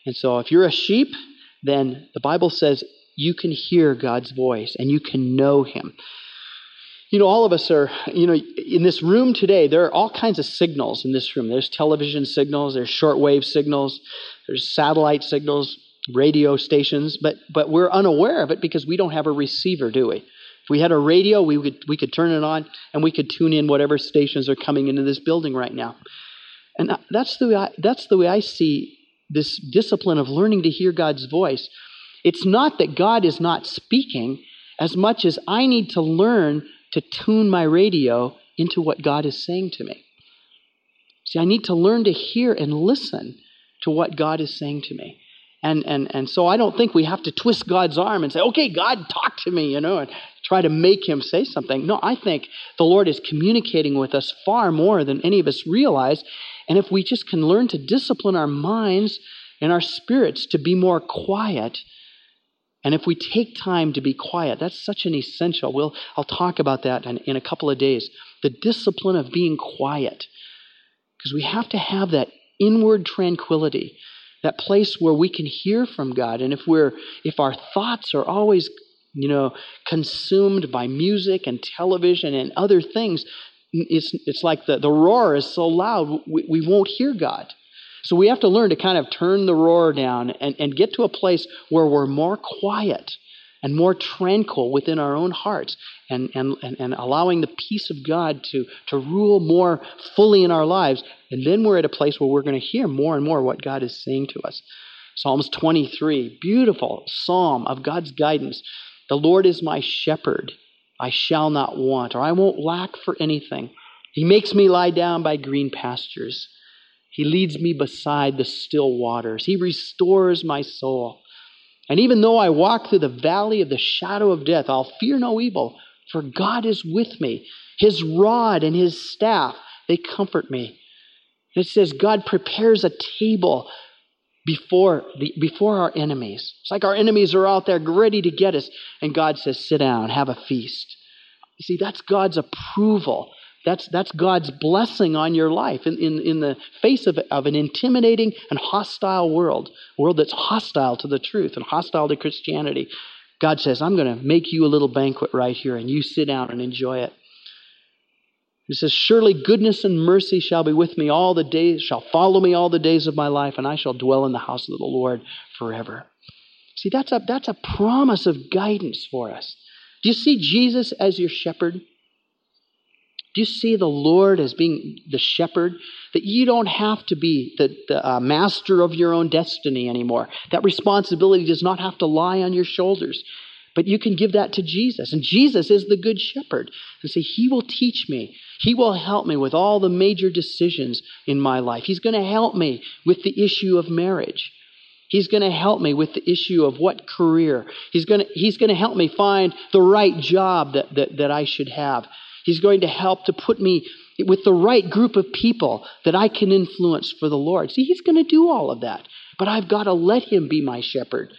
And so, if you're a sheep, then the Bible says you can hear God's voice and you can know Him. You know, all of us are, you know, in this room today, there are all kinds of signals in this room. There's television signals, there's shortwave signals, there's satellite signals, radio stations, but, but we're unaware of it because we don't have a receiver, do we? If we had a radio, we could, we could turn it on and we could tune in whatever stations are coming into this building right now. And that's the way I, that's the way I see this discipline of learning to hear God's voice. It's not that God is not speaking as much as I need to learn to tune my radio into what God is saying to me. See, I need to learn to hear and listen to what God is saying to me. And, and, and so I don't think we have to twist God's arm and say, okay, God, talk to me, you know, and try to make him say something. No, I think the Lord is communicating with us far more than any of us realize. And if we just can learn to discipline our minds and our spirits to be more quiet, and if we take time to be quiet, that's such an essential. We'll, I'll talk about that in, in a couple of days. The discipline of being quiet. Because we have to have that inward tranquility that place where we can hear from God. And if we're if our thoughts are always, you know, consumed by music and television and other things, it's it's like the, the roar is so loud we, we won't hear God. So we have to learn to kind of turn the roar down and, and get to a place where we're more quiet and more tranquil within our own hearts and, and, and, and, allowing the peace of God to, to rule more fully in our lives. And then we're at a place where we're going to hear more and more what God is saying to us. Psalms 23, beautiful psalm of God's guidance. The Lord is my shepherd. I shall not want, or I won't lack for anything. He makes me lie down by green pastures. He leads me beside the still waters. He restores my soul. And even though I walk through the valley of the shadow of death, I'll fear no evil, for God is with me. His rod and his staff, they comfort me. it says, God prepares a table before, the, before our enemies. It's like our enemies are out there ready to get us, and God says, Sit down, have a feast. You see, that's God's approval that's, that's God's blessing on your life in, in, in the face of, of an intimidating and hostile world, a world that's hostile to the truth and hostile to Christianity. God says, I'm going to make you a little banquet right here, and you sit down and enjoy it. He says, Surely goodness and mercy shall be with me all the days, shall follow me all the days of my life, and I shall dwell in the house of the Lord forever. See, that's a, that's a promise of guidance for us. Do you see Jesus as your shepherd? Do you see the Lord as being the shepherd? That you don't have to be the, the uh, master of your own destiny anymore. That responsibility does not have to lie on your shoulders. But you can give that to Jesus. And Jesus is the good shepherd. And say, He will teach me. He will help me with all the major decisions in my life. He's going to help me with the issue of marriage. He's going to help me with the issue of what career. He's going to, he's going to help me find the right job that, that, that I should have. He's going to help to put me with the right group of people that I can influence for the Lord. See, He's going to do all of that. But I've got to let Him be my shepherd.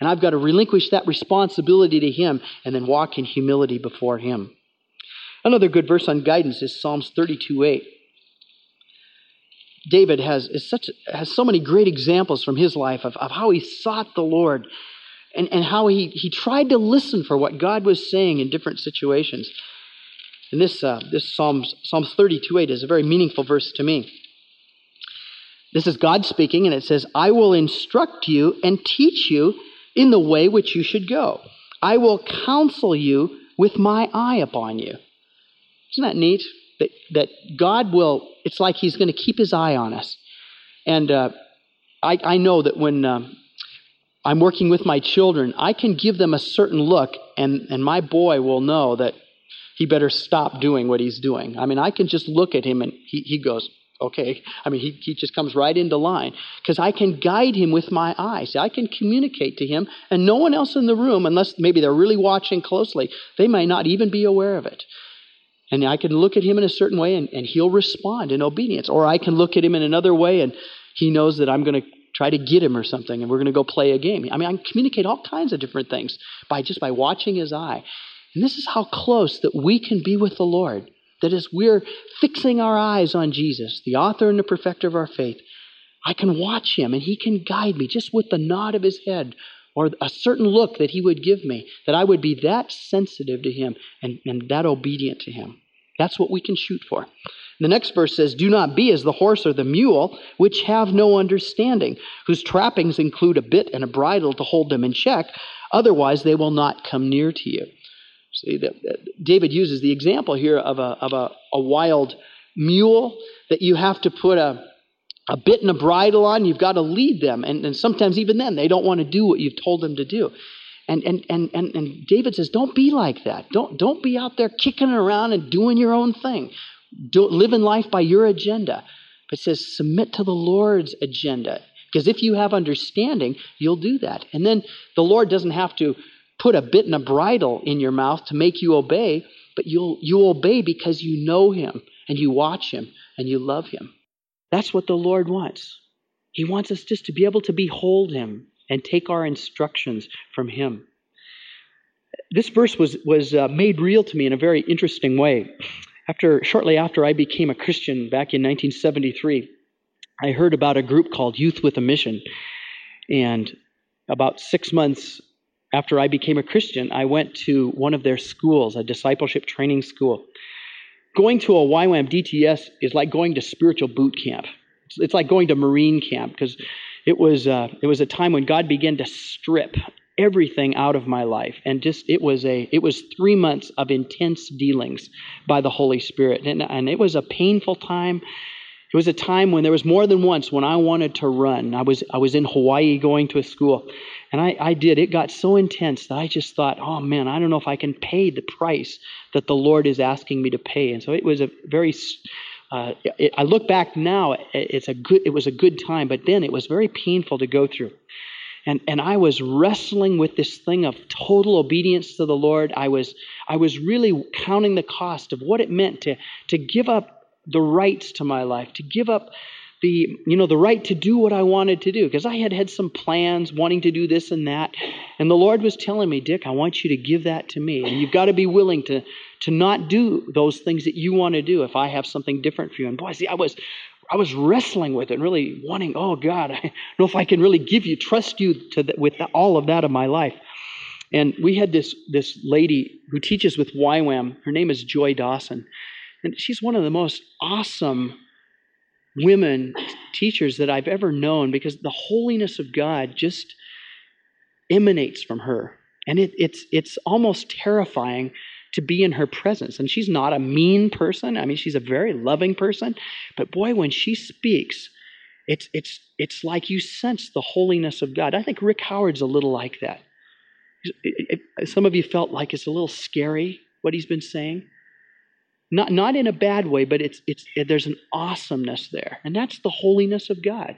And I've got to relinquish that responsibility to Him and then walk in humility before Him. Another good verse on guidance is Psalms 32 8. David has, such, has so many great examples from his life of, of how he sought the Lord and, and how he, he tried to listen for what God was saying in different situations. And this, uh, this Psalms, Psalms 32 8 is a very meaningful verse to me. This is God speaking, and it says, I will instruct you and teach you in the way which you should go. I will counsel you with my eye upon you. Isn't that neat? That, that God will, it's like He's going to keep His eye on us. And uh, I, I know that when um, I'm working with my children, I can give them a certain look, and, and my boy will know that he better stop doing what he's doing. I mean, I can just look at him and he, he goes, okay. I mean, he, he just comes right into line because I can guide him with my eyes. I can communicate to him, and no one else in the room, unless maybe they're really watching closely, they may not even be aware of it. And I can look at him in a certain way and, and he'll respond in obedience. Or I can look at him in another way and he knows that I'm going to try to get him or something and we're going to go play a game. I mean, I can communicate all kinds of different things by just by watching his eye. And this is how close that we can be with the Lord. That as we're fixing our eyes on Jesus, the author and the perfecter of our faith, I can watch him and he can guide me just with the nod of his head or a certain look that he would give me, that I would be that sensitive to him and, and that obedient to him. That's what we can shoot for. The next verse says, Do not be as the horse or the mule, which have no understanding, whose trappings include a bit and a bridle to hold them in check, otherwise they will not come near to you. See, that, David uses the example here of a, of a, a wild mule that you have to put a, a bit and a bridle on. You've got to lead them. And, and sometimes, even then, they don't want to do what you've told them to do. And, and, and, and, and David says, don't be like that. Don't, don't be out there kicking around and doing your own thing. Do, live in life by your agenda. But says, submit to the Lord's agenda. Because if you have understanding, you'll do that. And then the Lord doesn't have to put a bit and a bridle in your mouth to make you obey, but you'll, you obey because you know Him and you watch Him and you love Him. That's what the Lord wants. He wants us just to be able to behold Him and take our instructions from Him. This verse was, was uh, made real to me in a very interesting way. After, shortly after I became a Christian back in 1973, I heard about a group called Youth with a Mission. And about six months after I became a Christian, I went to one of their schools, a discipleship training school. Going to a YWAM DTS is like going to spiritual boot camp. It's, like going to Marine camp because it was uh, it was a time when God began to strip everything out of my life, and just it was a it was three months of intense dealings by the Holy Spirit, and and it was a painful time. It was a time when there was more than once when I wanted to run. I was I was in Hawaii going to a school, and I, I did. It got so intense that I just thought, oh man, I don't know if I can pay the price that the Lord is asking me to pay. And so it was a very uh, it, I look back now, it's a good, it was a good time, but then it was very painful to go through. And, and I was wrestling with this thing of total obedience to the Lord. I was, I was really counting the cost of what it meant to, to give up the rights to my life, to give up the you know the right to do what I wanted to do because I had had some plans wanting to do this and that. And the Lord was telling me Dick I want you to give that to me. And you've got to be willing to to not do those things that you want to do if I have something different for you. And boy see I was I was wrestling with it really wanting oh God [laughs] I don't know if I can really give you trust you to the, with all of that of my life. And we had this this lady who teaches with YWAM her name is Joy Dawson and she's one of the most awesome women teachers that I've ever known because the holiness of God just emanates from her. And it, it's, it's almost terrifying to be in her presence. And she's not a mean person. I mean, she's a very loving person. But boy, when she speaks, it's, it's, it's like you sense the holiness of God. I think Rick Howard's a little like that. It, it, some of you felt like it's a little scary what he's been saying. Not, not in a bad way, but it's, it's, it, there's an awesomeness there. And that's the holiness of God.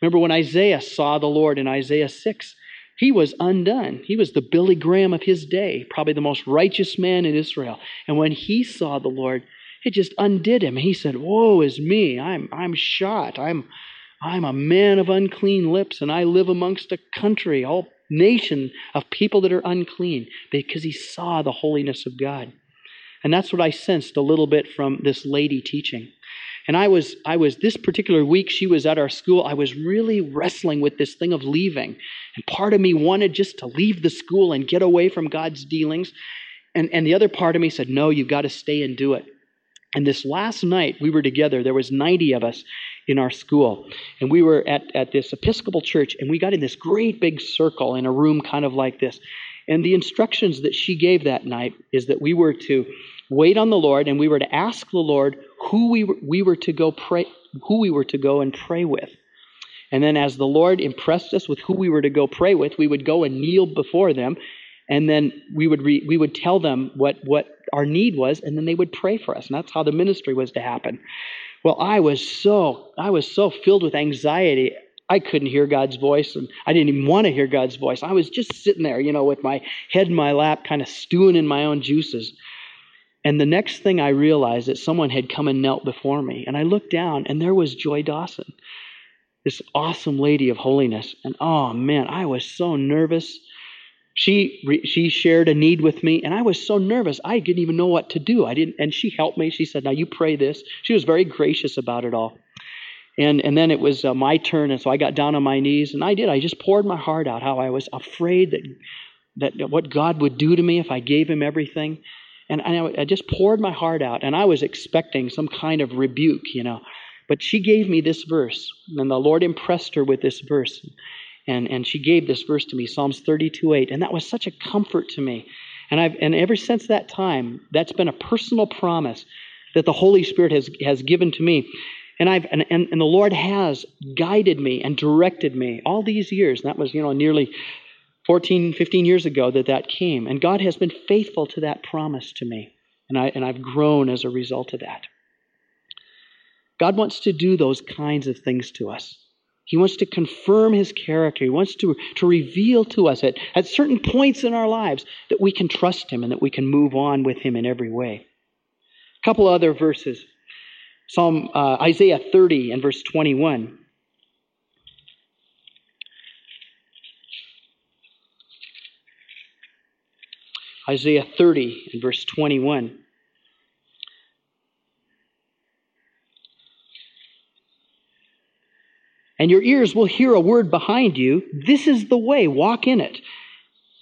Remember when Isaiah saw the Lord in Isaiah 6? He was undone. He was the Billy Graham of his day, probably the most righteous man in Israel. And when he saw the Lord, it just undid him. He said, Woe is me. I'm, I'm shot. I'm, I'm a man of unclean lips, and I live amongst a country, all nation of people that are unclean, because he saw the holiness of God. And that's what I sensed a little bit from this lady teaching. And I was, I was, this particular week, she was at our school. I was really wrestling with this thing of leaving. And part of me wanted just to leave the school and get away from God's dealings. And, and the other part of me said, no, you've got to stay and do it. And this last night we were together. There was 90 of us in our school. And we were at, at this Episcopal church, and we got in this great big circle in a room kind of like this. And the instructions that she gave that night is that we were to wait on the Lord and we were to ask the Lord who we were, we were to go pray, who we were to go and pray with. And then as the Lord impressed us with who we were to go pray with, we would go and kneel before them and then we would re, we would tell them what what our need was and then they would pray for us. And that's how the ministry was to happen. Well, I was so I was so filled with anxiety. I couldn't hear God's voice, and I didn't even want to hear God's voice. I was just sitting there, you know, with my head in my lap, kind of stewing in my own juices. And the next thing I realized that someone had come and knelt before me. And I looked down, and there was Joy Dawson, this awesome lady of holiness. And oh man, I was so nervous. She she shared a need with me, and I was so nervous I didn't even know what to do. I didn't, and she helped me. She said, "Now you pray this." She was very gracious about it all. And and then it was uh, my turn, and so I got down on my knees, and I did. I just poured my heart out. How I was afraid that that what God would do to me if I gave Him everything. And I, I just poured my heart out, and I was expecting some kind of rebuke, you know. But she gave me this verse, and the Lord impressed her with this verse. And, and she gave this verse to me, Psalms 32 8. And that was such a comfort to me. And, I've, and ever since that time, that's been a personal promise that the Holy Spirit has, has given to me. And, I've, and, and, and the Lord has guided me and directed me all these years. And that was, you know, nearly 14, 15 years ago that that came. And God has been faithful to that promise to me. And, I, and I've grown as a result of that. God wants to do those kinds of things to us. He wants to confirm his character. He wants to, to reveal to us at, at certain points in our lives that we can trust him and that we can move on with him in every way. A couple other verses. Psalm uh, Isaiah 30 and verse 21. Isaiah 30 and verse 21. And your ears will hear a word behind you. This is the way, walk in it.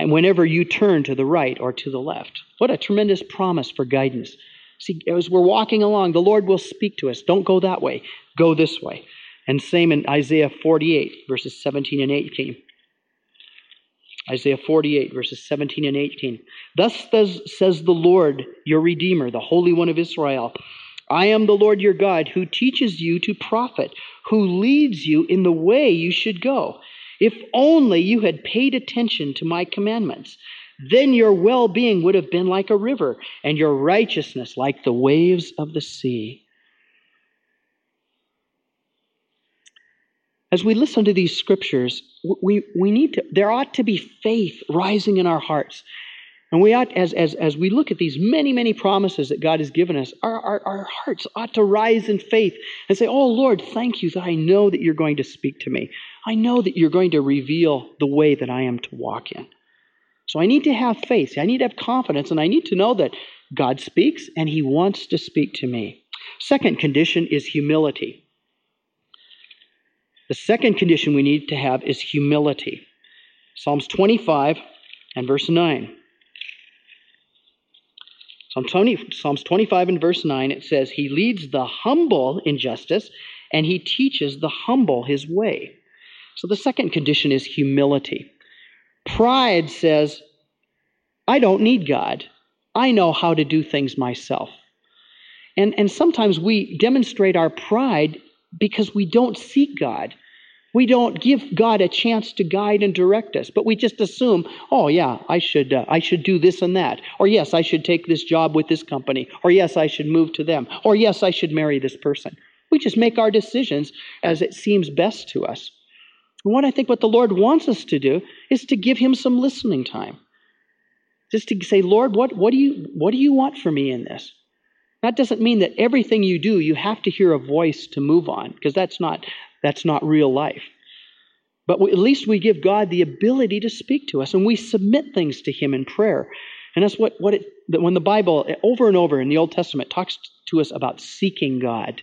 And whenever you turn to the right or to the left. What a tremendous promise for guidance. See, as we're walking along, the Lord will speak to us. Don't go that way, go this way. And same in Isaiah 48, verses 17 and 18. Isaiah 48, verses 17 and 18. Thus says says the Lord, your Redeemer, the Holy One of Israel I am the Lord your God who teaches you to profit, who leads you in the way you should go. If only you had paid attention to my commandments, then your well being would have been like a river, and your righteousness like the waves of the sea. As we listen to these scriptures, we, we need to, there ought to be faith rising in our hearts. And we ought, as, as, as we look at these many, many promises that God has given us, our, our, our hearts ought to rise in faith and say, Oh Lord, thank you that I know that you're going to speak to me. I know that you're going to reveal the way that I am to walk in. So I need to have faith. I need to have confidence, and I need to know that God speaks and he wants to speak to me. Second condition is humility. The second condition we need to have is humility. Psalms 25 and verse 9. Psalm 20, Psalms 25 and verse 9, it says, He leads the humble in justice, and He teaches the humble His way. So the second condition is humility. Pride says, I don't need God. I know how to do things myself. And, and sometimes we demonstrate our pride because we don't seek God. We don't give God a chance to guide and direct us, but we just assume, oh yeah, I should uh, I should do this and that, or yes, I should take this job with this company, or yes, I should move to them, or yes, I should marry this person. We just make our decisions as it seems best to us. And what I think what the Lord wants us to do is to give him some listening time. Just to say, Lord, what, what, do you, what do you want for me in this? That doesn't mean that everything you do, you have to hear a voice to move on, because that's not, that's not real life. But we, at least we give God the ability to speak to us, and we submit things to Him in prayer. And that's what, what it, when the Bible, over and over in the Old Testament, talks to us about seeking God.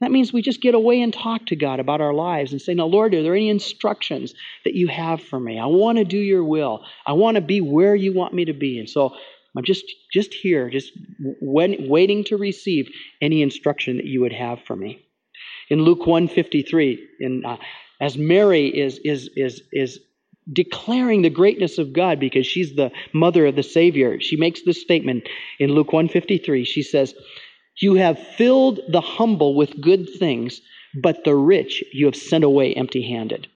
That means we just get away and talk to God about our lives and say, Now, Lord, are there any instructions that you have for me? I want to do your will. I want to be where you want me to be. And so I'm just, just here, just when, waiting to receive any instruction that you would have for me. In Luke 153, in, uh, as Mary is, is, is, is declaring the greatness of God because she's the mother of the Savior, she makes this statement in Luke 153. She says, You have filled the humble with good things, but the rich you have sent away empty handed.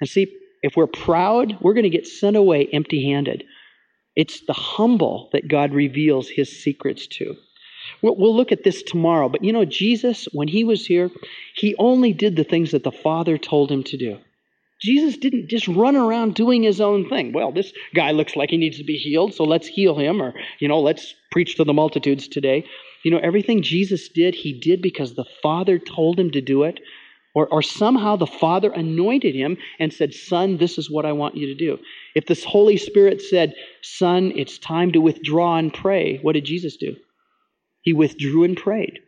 And see, if we're proud, we're going to get sent away empty handed. It's the humble that God reveals his secrets to. We'll, look at this tomorrow, but you know, Jesus, when he was here, he only did the things that the Father told him to do. Jesus didn't just run around doing his own thing. Well, this guy looks like he needs to be healed, so let's heal him, or, you know, let's preach to the multitudes today. You know, everything Jesus did, he did because the Father told him to do it. Or, or somehow the Father anointed him and said, Son, this is what I want you to do. If the Holy Spirit said, Son, it's time to withdraw and pray, what did Jesus do? He withdrew and prayed.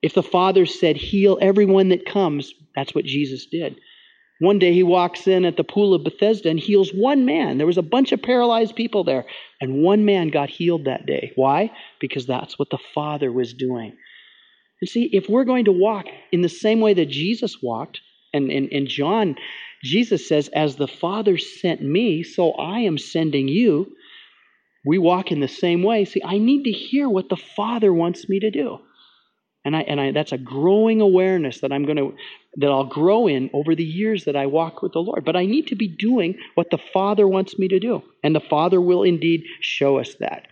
If the Father said, Heal everyone that comes, that's what Jesus did. One day he walks in at the pool of Bethesda and heals one man. There was a bunch of paralyzed people there, and one man got healed that day. Why? Because that's what the Father was doing. And see, if we're going to walk in the same way that Jesus walked, and in John, Jesus says, As the Father sent me, so I am sending you. We walk in the same way. See, I need to hear what the Father wants me to do. And, I, and I, that's a growing awareness that I'm to that I'll grow in over the years that I walk with the Lord. But I need to be doing what the Father wants me to do, and the Father will indeed show us that.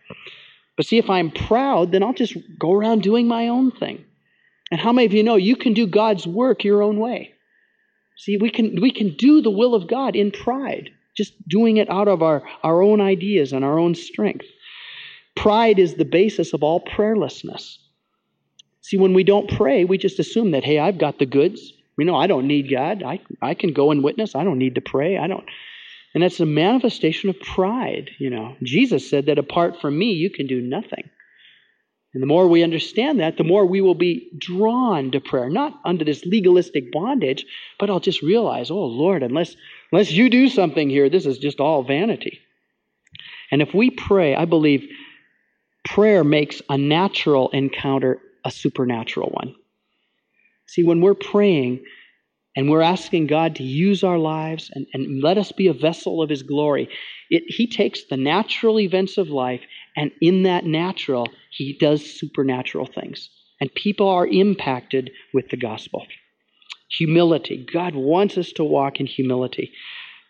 But see, if I'm proud, then I'll just go around doing my own thing. And how many of you know you can do God's work your own way? See, we can, we can do the will of God in pride, just doing it out of our, our own ideas and our own strength. Pride is the basis of all prayerlessness. See, when we don't pray, we just assume that, hey, I've got the goods. You know, I don't need God. I, I can go and witness. I don't need to pray. I don't. And that's a manifestation of pride, you know. Jesus said that apart from me, you can do nothing. And the more we understand that, the more we will be drawn to prayer, not under this legalistic bondage, but I'll just realize, oh Lord, unless unless you do something here, this is just all vanity. And if we pray, I believe prayer makes a natural encounter a supernatural one. See, when we're praying and we're asking God to use our lives and, and let us be a vessel of His glory, it, He takes the natural events of life and in that natural, he does supernatural things. And people are impacted with the gospel. Humility. God wants us to walk in humility.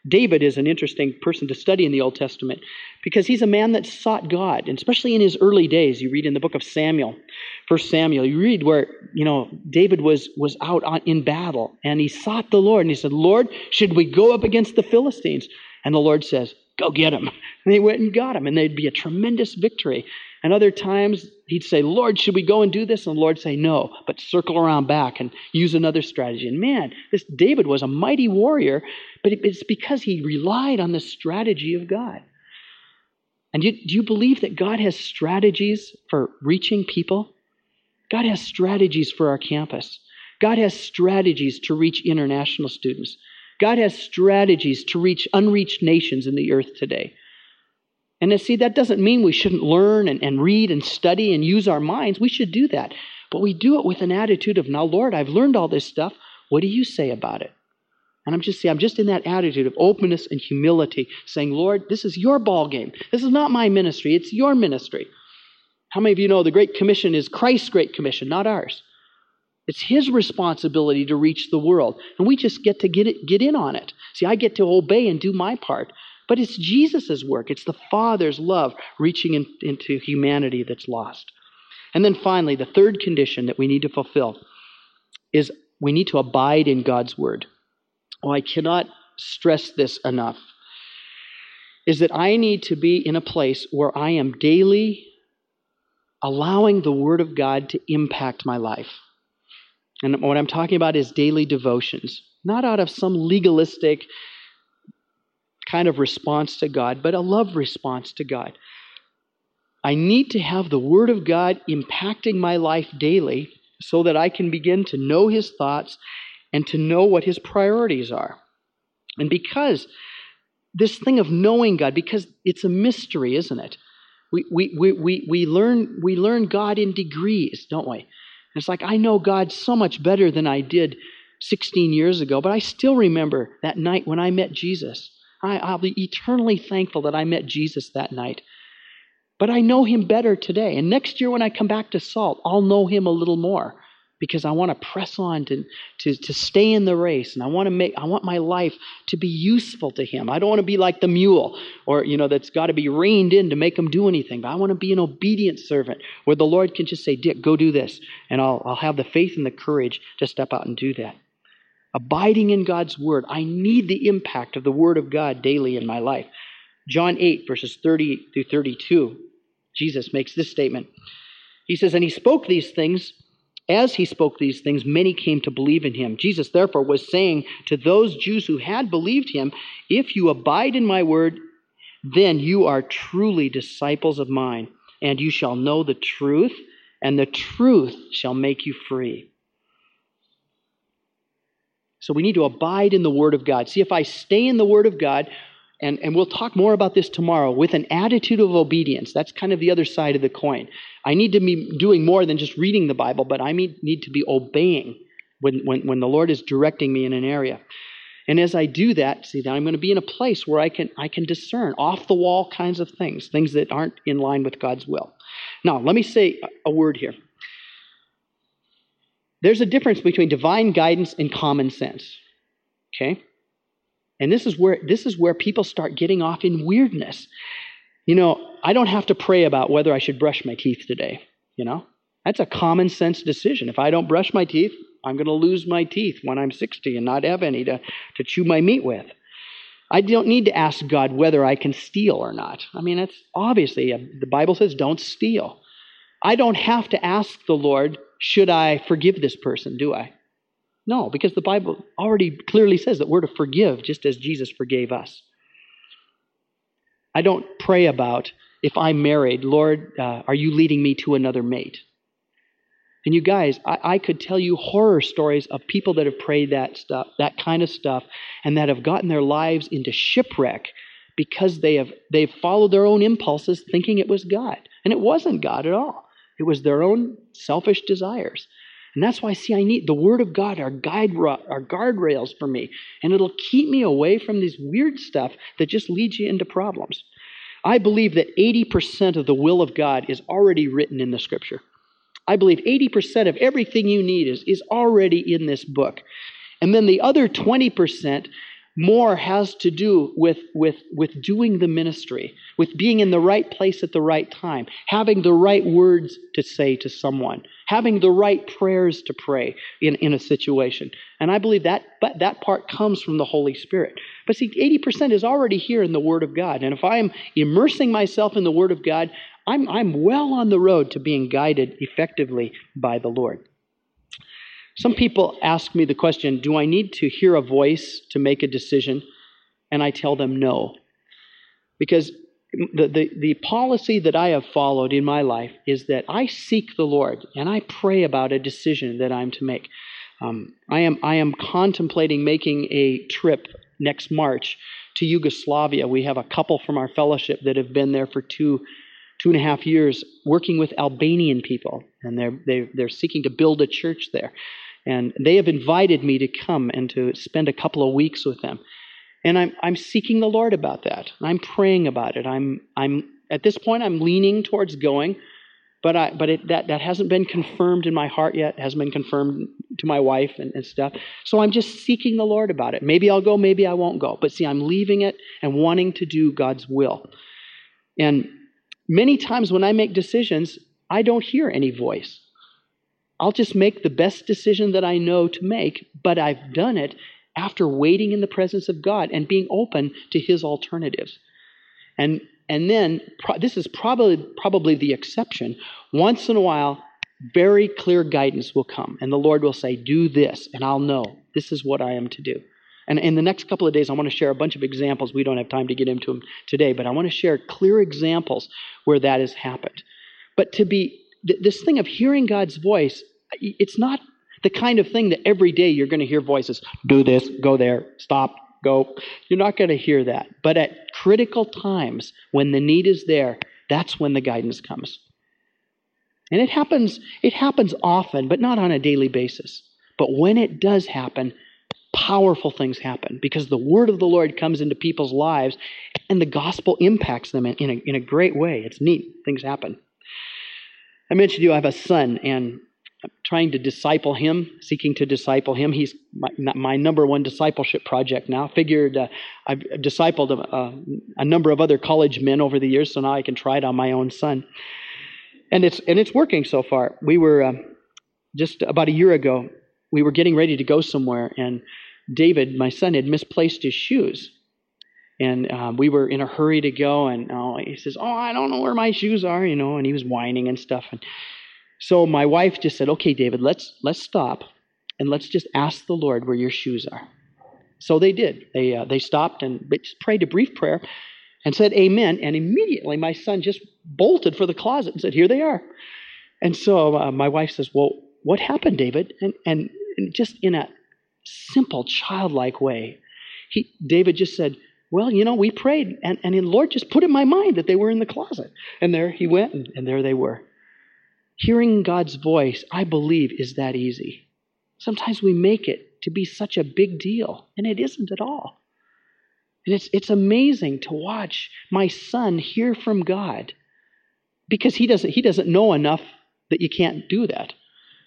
David is an interesting person to study in the Old Testament because he's a man that sought God, and especially in his early days. You read in the book of Samuel, First Samuel, you read where you know David was was out on, in battle and he sought the Lord and he said, "Lord, should we go up against the Philistines?" And the Lord says, Go get him. [laughs] And they went and got him, and they'd be a tremendous victory. And other times he'd say, Lord, should we go and do this? And the Lord say, No, but circle around back and use another strategy. And man, this David was a mighty warrior, but it's because he relied on the strategy of God. And do you, do you believe that God has strategies for reaching people? God has strategies for our campus. God has strategies to reach international students. God has strategies to reach unreached nations in the earth today. And see, that doesn't mean we shouldn't learn and, and read and study and use our minds. We should do that. But we do it with an attitude of, now, Lord, I've learned all this stuff. What do you say about it? And I'm just saying, I'm just in that attitude of openness and humility, saying, Lord, this is your ball game. This is not my ministry, it's your ministry. How many of you know the Great Commission is Christ's Great Commission, not ours? It's his responsibility to reach the world. And we just get to get, it, get in on it. See, I get to obey and do my part. But it's Jesus' work, it's the Father's love reaching in, into humanity that's lost. And then finally, the third condition that we need to fulfill is we need to abide in God's word. oh, I cannot stress this enough, is that I need to be in a place where I am daily allowing the Word of God to impact my life. And what I'm talking about is daily devotions, not out of some legalistic kind of response to God, but a love response to God. I need to have the Word of God impacting my life daily so that I can begin to know His thoughts and to know what His priorities are. And because this thing of knowing God, because it's a mystery, isn't it? We, we, we, we, we, learn, we learn God in degrees, don't we? It's like I know God so much better than I did 16 years ago, but I still remember that night when I met Jesus. I, I'll be eternally thankful that I met Jesus that night. But I know him better today. And next year when I come back to Salt, I'll know him a little more because I want to press on to, to, to stay in the race and I want to make I want my life to be useful to him. I don't want to be like the mule or you know that's got to be reined in to make him do anything. But I want to be an obedient servant where the Lord can just say, Dick, go do this. And I'll I'll have the faith and the courage to step out and do that. Abiding in God's word. I need the impact of the word of God daily in my life. John 8, verses 30 through 32. Jesus makes this statement. He says, And he spoke these things. As he spoke these things, many came to believe in him. Jesus, therefore, was saying to those Jews who had believed him, If you abide in my word, then you are truly disciples of mine, and you shall know the truth, and the truth shall make you free. So we need to abide in the Word of God. See, if I stay in the Word of God, and, and we'll talk more about this tomorrow with an attitude of obedience. That's kind of the other side of the coin. I need to be doing more than just reading the Bible, but I need to be obeying when, when, when the Lord is directing me in an area. And as I do that, see, that I'm going to be in a place where I can, I can discern off the wall kinds of things, things that aren't in line with God's will. Now, let me say a word here. There's a difference between divine guidance and common sense. Okay? And this is where this is where people start getting off in weirdness. You know, I don't have to pray about whether I should brush my teeth today, you know? That's a common sense decision. If I don't brush my teeth, I'm going to lose my teeth when I'm 60 and not have any to, to chew my meat with. I don't need to ask God whether I can steal or not. I mean, it's obviously, the Bible says don't steal. I don't have to ask the Lord, should I forgive this person, do I? No, because the Bible already clearly says that we're to forgive just as Jesus forgave us. I don't pray about if I'm married, Lord, uh, are you leading me to another mate? And you guys, I, I, could tell you horror stories of people that have prayed that stuff, that kind of stuff, and that have gotten their lives into shipwreck because they have they've followed their own impulses, thinking it was God, and it wasn't God at all. It was their own selfish desires. And that's why, see, I need the Word of God, our guide, our guardrails for me. And it'll keep me away from this weird stuff that just leads you into problems. I believe that 80% of the will of God is already written in the Scripture. I believe 80% of everything you need is, is already in this book. And then the other 20% more has to do with, with, with doing the ministry, with being in the right place at the right time, having the right words to say to someone, having the right prayers to pray in, in a situation. And I believe that but that part comes from the Holy Spirit. But see, 80% is already here in the Word of God. And if I'm immersing myself in the Word of God, I'm, I'm well on the road to being guided effectively by the Lord. Some people ask me the question Do I need to hear a voice to make a decision? And I tell them no. Because the, the, the policy that I have followed in my life is that I seek the Lord and I pray about a decision that I'm to make. Um, I, am, I am contemplating making a trip next March to Yugoslavia. We have a couple from our fellowship that have been there for two, two and a half years working with Albanian people, and they're, they're, they're seeking to build a church there. And they have invited me to come and to spend a couple of weeks with them. And I'm, I'm seeking the Lord about that. I'm praying about it. I'm, I'm, at this point, I'm leaning towards going, but, I, but it, that, that hasn't been confirmed in my heart yet, hasn't been confirmed to my wife and, and stuff. So I'm just seeking the Lord about it. Maybe I'll go, maybe I won't go. But see, I'm leaving it and wanting to do God's will. And many times when I make decisions, I don't hear any voice. I'll just make the best decision that I know to make, but I've done it after waiting in the presence of God and being open to his alternatives. And and then pro- this is probably probably the exception. Once in a while, very clear guidance will come, and the Lord will say, "Do this," and I'll know this is what I am to do. And in the next couple of days, I want to share a bunch of examples. We don't have time to get into them today, but I want to share clear examples where that has happened. But to be this thing of hearing God's voice, it's not the kind of thing that every day you're going to hear voices do this, go there, stop, go. You're not going to hear that. But at critical times, when the need is there, that's when the guidance comes. And it happens, it happens often, but not on a daily basis. But when it does happen, powerful things happen because the word of the Lord comes into people's lives and the gospel impacts them in, in, a, in a great way. It's neat. Things happen. I mentioned to you I have a son, and Trying to disciple him, seeking to disciple him. He's my, my number one discipleship project now. Figured uh, I've discipled a, a, number of other college men over the years, so now I can try it on my own son. And it's and it's working so far. We were uh, just about a year ago. We were getting ready to go somewhere, and David, my son, had misplaced his shoes. And um, we were in a hurry to go, and uh, he says, "Oh, I don't know where my shoes are," you know. And he was whining and stuff. And so my wife just said, "Okay, David, let's let's stop, and let's just ask the Lord where your shoes are." So they did. They uh, they stopped and prayed a brief prayer, and said Amen. And immediately my son just bolted for the closet and said, "Here they are." And so uh, my wife says, "Well, what happened, David?" And and just in a simple, childlike way, he David just said well, you know, we prayed, and, and the Lord just put in my mind that they were in the closet. And there he went, and, and there they were. Hearing God's voice, I believe, is that easy. Sometimes we make it to be such a big deal, and it isn't at all. And it's, it's amazing to watch my son hear from God because he doesn't, he doesn't know enough that you can't do that.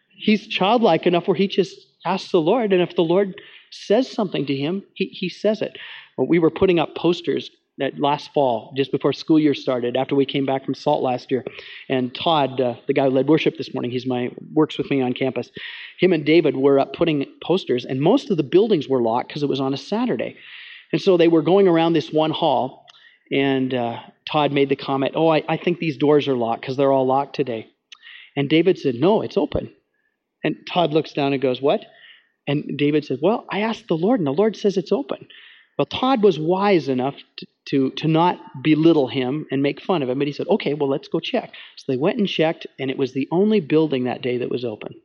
He's childlike enough where he just asks the Lord, and if the Lord says something to him, he, he says it. We were putting up posters last fall, just before school year started, after we came back from Salt last year. And Todd, uh, the guy who led worship this morning, he's my works with me on campus. Him and David were up putting posters, and most of the buildings were locked because it was on a Saturday. And so they were going around this one hall, and uh, Todd made the comment, "Oh, I, I think these doors are locked because they're all locked today." And David said, "No, it's open." And Todd looks down and goes, "What?" And David said, Well, I asked the Lord, and the Lord says it's open. Well, Todd was wise enough to, to, to, not belittle him and make fun of him, but he said, Okay, well, let's go check. So they went and checked, and it was the only building that day that was open.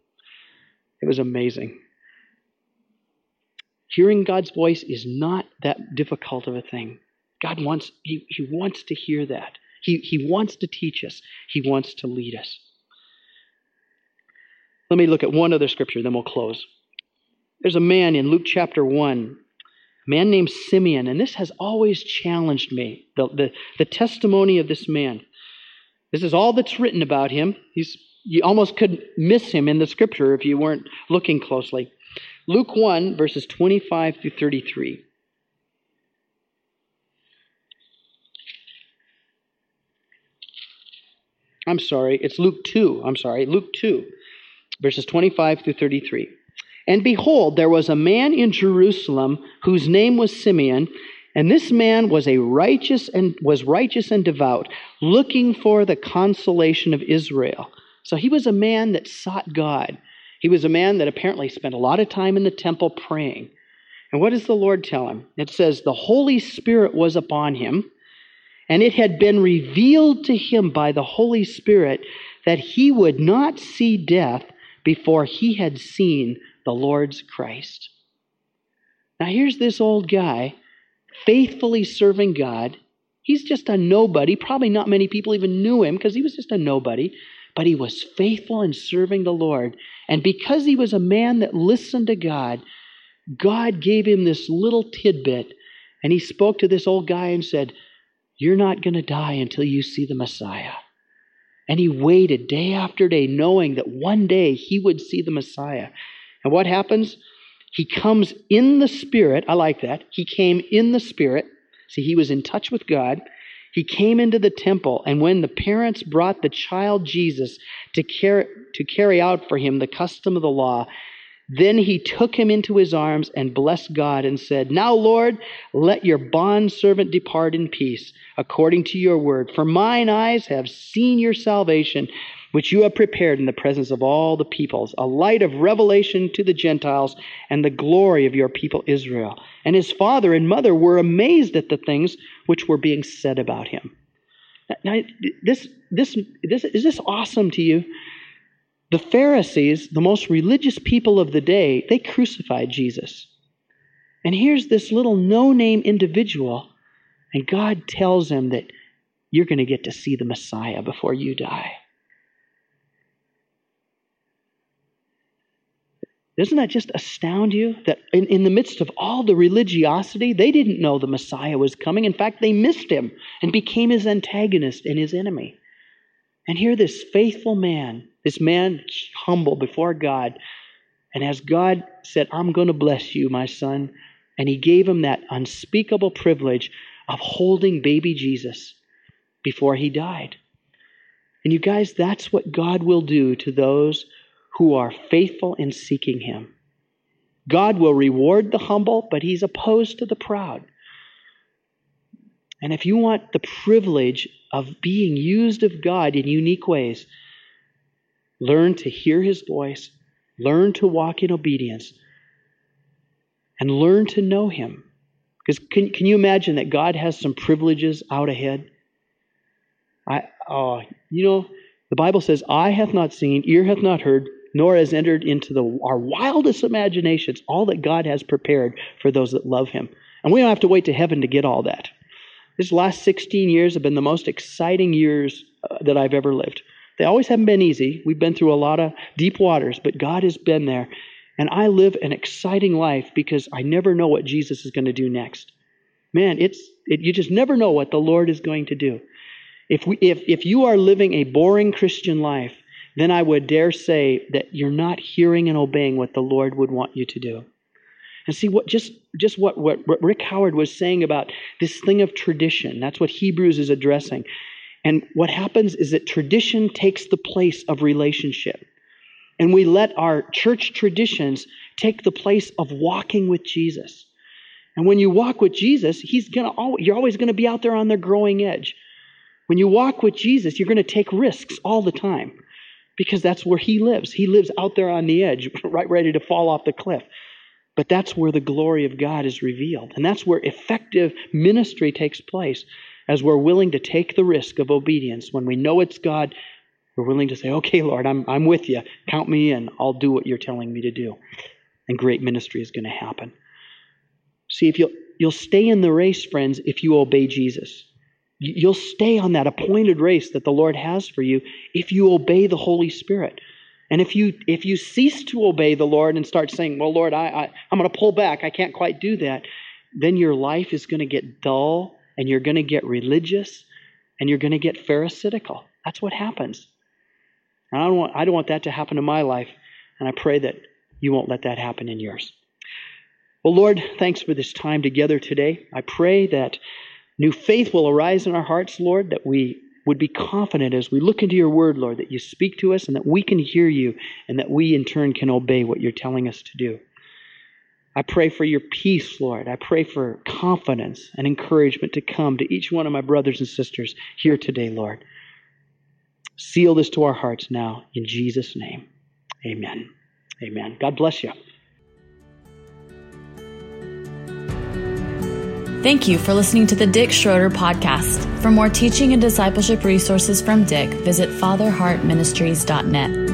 It was amazing. Hearing God's voice is not that difficult of a thing. God wants, He, he wants to hear that. He, he wants to teach us, He wants to lead us. Let me look at one other scripture, then we'll close. There's a man in Luke chapter 1, a man named Simeon, and this has always challenged me the, the, the testimony of this man. This is all that's written about him. He's, you almost could miss him in the scripture if you weren't looking closely. Luke 1, verses 25 through 33. I'm sorry, it's Luke 2. I'm sorry, Luke 2, verses 25 through 33. And behold, there was a man in Jerusalem whose name was Simeon, and this man was a righteous and was righteous and devout, looking for the consolation of Israel. So he was a man that sought God. He was a man that apparently spent a lot of time in the temple praying. And what does the Lord tell him? It says, The Holy Spirit was upon him, and it had been revealed to him by the Holy Spirit that he would not see death before he had seen the Lord's Christ. Now, here's this old guy faithfully serving God. He's just a nobody. Probably not many people even knew him because he was just a nobody, but he was faithful in serving the Lord. And because he was a man that listened to God, God gave him this little tidbit. And he spoke to this old guy and said, You're not going to die until you see the Messiah. And he waited day after day, knowing that one day he would see the Messiah. And what happens? He comes in the Spirit. I like that. He came in the Spirit. See, he was in touch with God. He came into the temple, and when the parents brought the child Jesus to carry, to carry out for him the custom of the law, Then he took him into his arms and blessed God and said, Now, Lord, let your bondservant depart in peace, according to your word. For mine eyes have seen your salvation, which you have prepared in the presence of all the peoples, a light of revelation to the Gentiles and the glory of your people Israel. And his father and mother were amazed at the things which were being said about him. Now, this, this, this, is this awesome to you? The Pharisees, the most religious people of the day, they crucified Jesus. And here's this little no name individual, and God tells him that you're going to get to see the Messiah before you die. Doesn't that just astound you that in, in the midst of all the religiosity, they didn't know the Messiah was coming. In fact, they missed him and became his antagonist and his enemy. And here, this faithful man this man humble before God. And as God said, I'm going to bless you, my son, and he gave him that unspeakable privilege of holding baby Jesus before he died. And you guys, that's what God will do to those who are faithful in seeking him. God will reward the humble, but he's opposed to the proud. And if you want the privilege of being used of God in unique ways, Learn to hear his voice, learn to walk in obedience, and learn to know him. Because can, can you imagine that God has some privileges out ahead? I, oh, you know, the Bible says, Eye hath not seen, ear hath not heard, nor has entered into the, our wildest imaginations all that God has prepared for those that love him. And we don't have to wait to heaven to get all that. These last 16 years have been the most exciting years uh, that I've ever lived. They always haven't been easy. We've been through a lot of deep waters, but God has been there. And I live an exciting life because I never know what Jesus is going to do next. Man, it's it, you just never know what the Lord is going to do. If we if if you are living a boring Christian life, then I would dare say that you're not hearing and obeying what the Lord would want you to do. And see what just just what, what Rick Howard was saying about this thing of tradition. That's what Hebrews is addressing. And what happens is that tradition takes the place of relationship. And we let our church traditions take the place of walking with Jesus. And when you walk with Jesus, he's gonna you're always going to be out there on the growing edge. When you walk with Jesus, you're going to take risks all the time because that's where he lives. He lives out there on the edge, [laughs] right ready to fall off the cliff. But that's where the glory of God is revealed. And that's where effective ministry takes place as we're willing to take the risk of obedience, when we know it's God, we're willing to say, okay, Lord, I'm, I'm with you. Count me in. I'll do what you're telling me to do. And great ministry is going to happen. See, if you'll, you'll stay in the race, friends, if you obey Jesus. You'll stay on that appointed race that the Lord has for you if you obey the Holy Spirit. And if you if you cease to obey the Lord and start saying, "Well, Lord, I, I I'm going to pull back. I can't quite do that," then your life is going to get dull and you're going to get religious and you're going to get pharisaical. That's what happens. And I don't want I don't want that to happen in my life, and I pray that you won't let that happen in yours. Well, Lord, thanks for this time together today. I pray that new faith will arise in our hearts, Lord, that we would be confident as we look into your word, Lord, that you speak to us and that we can hear you and that we in turn can obey what you're telling us to do. I pray for your peace, Lord. I pray for confidence and encouragement to come to each one of my brothers and sisters here today, Lord. Seal this to our hearts now in Jesus' name. Amen. Amen. God bless you.
Thank you for listening to the Dick Schroeder podcast. For more teaching and discipleship resources from Dick, visit fatherheartministries.net.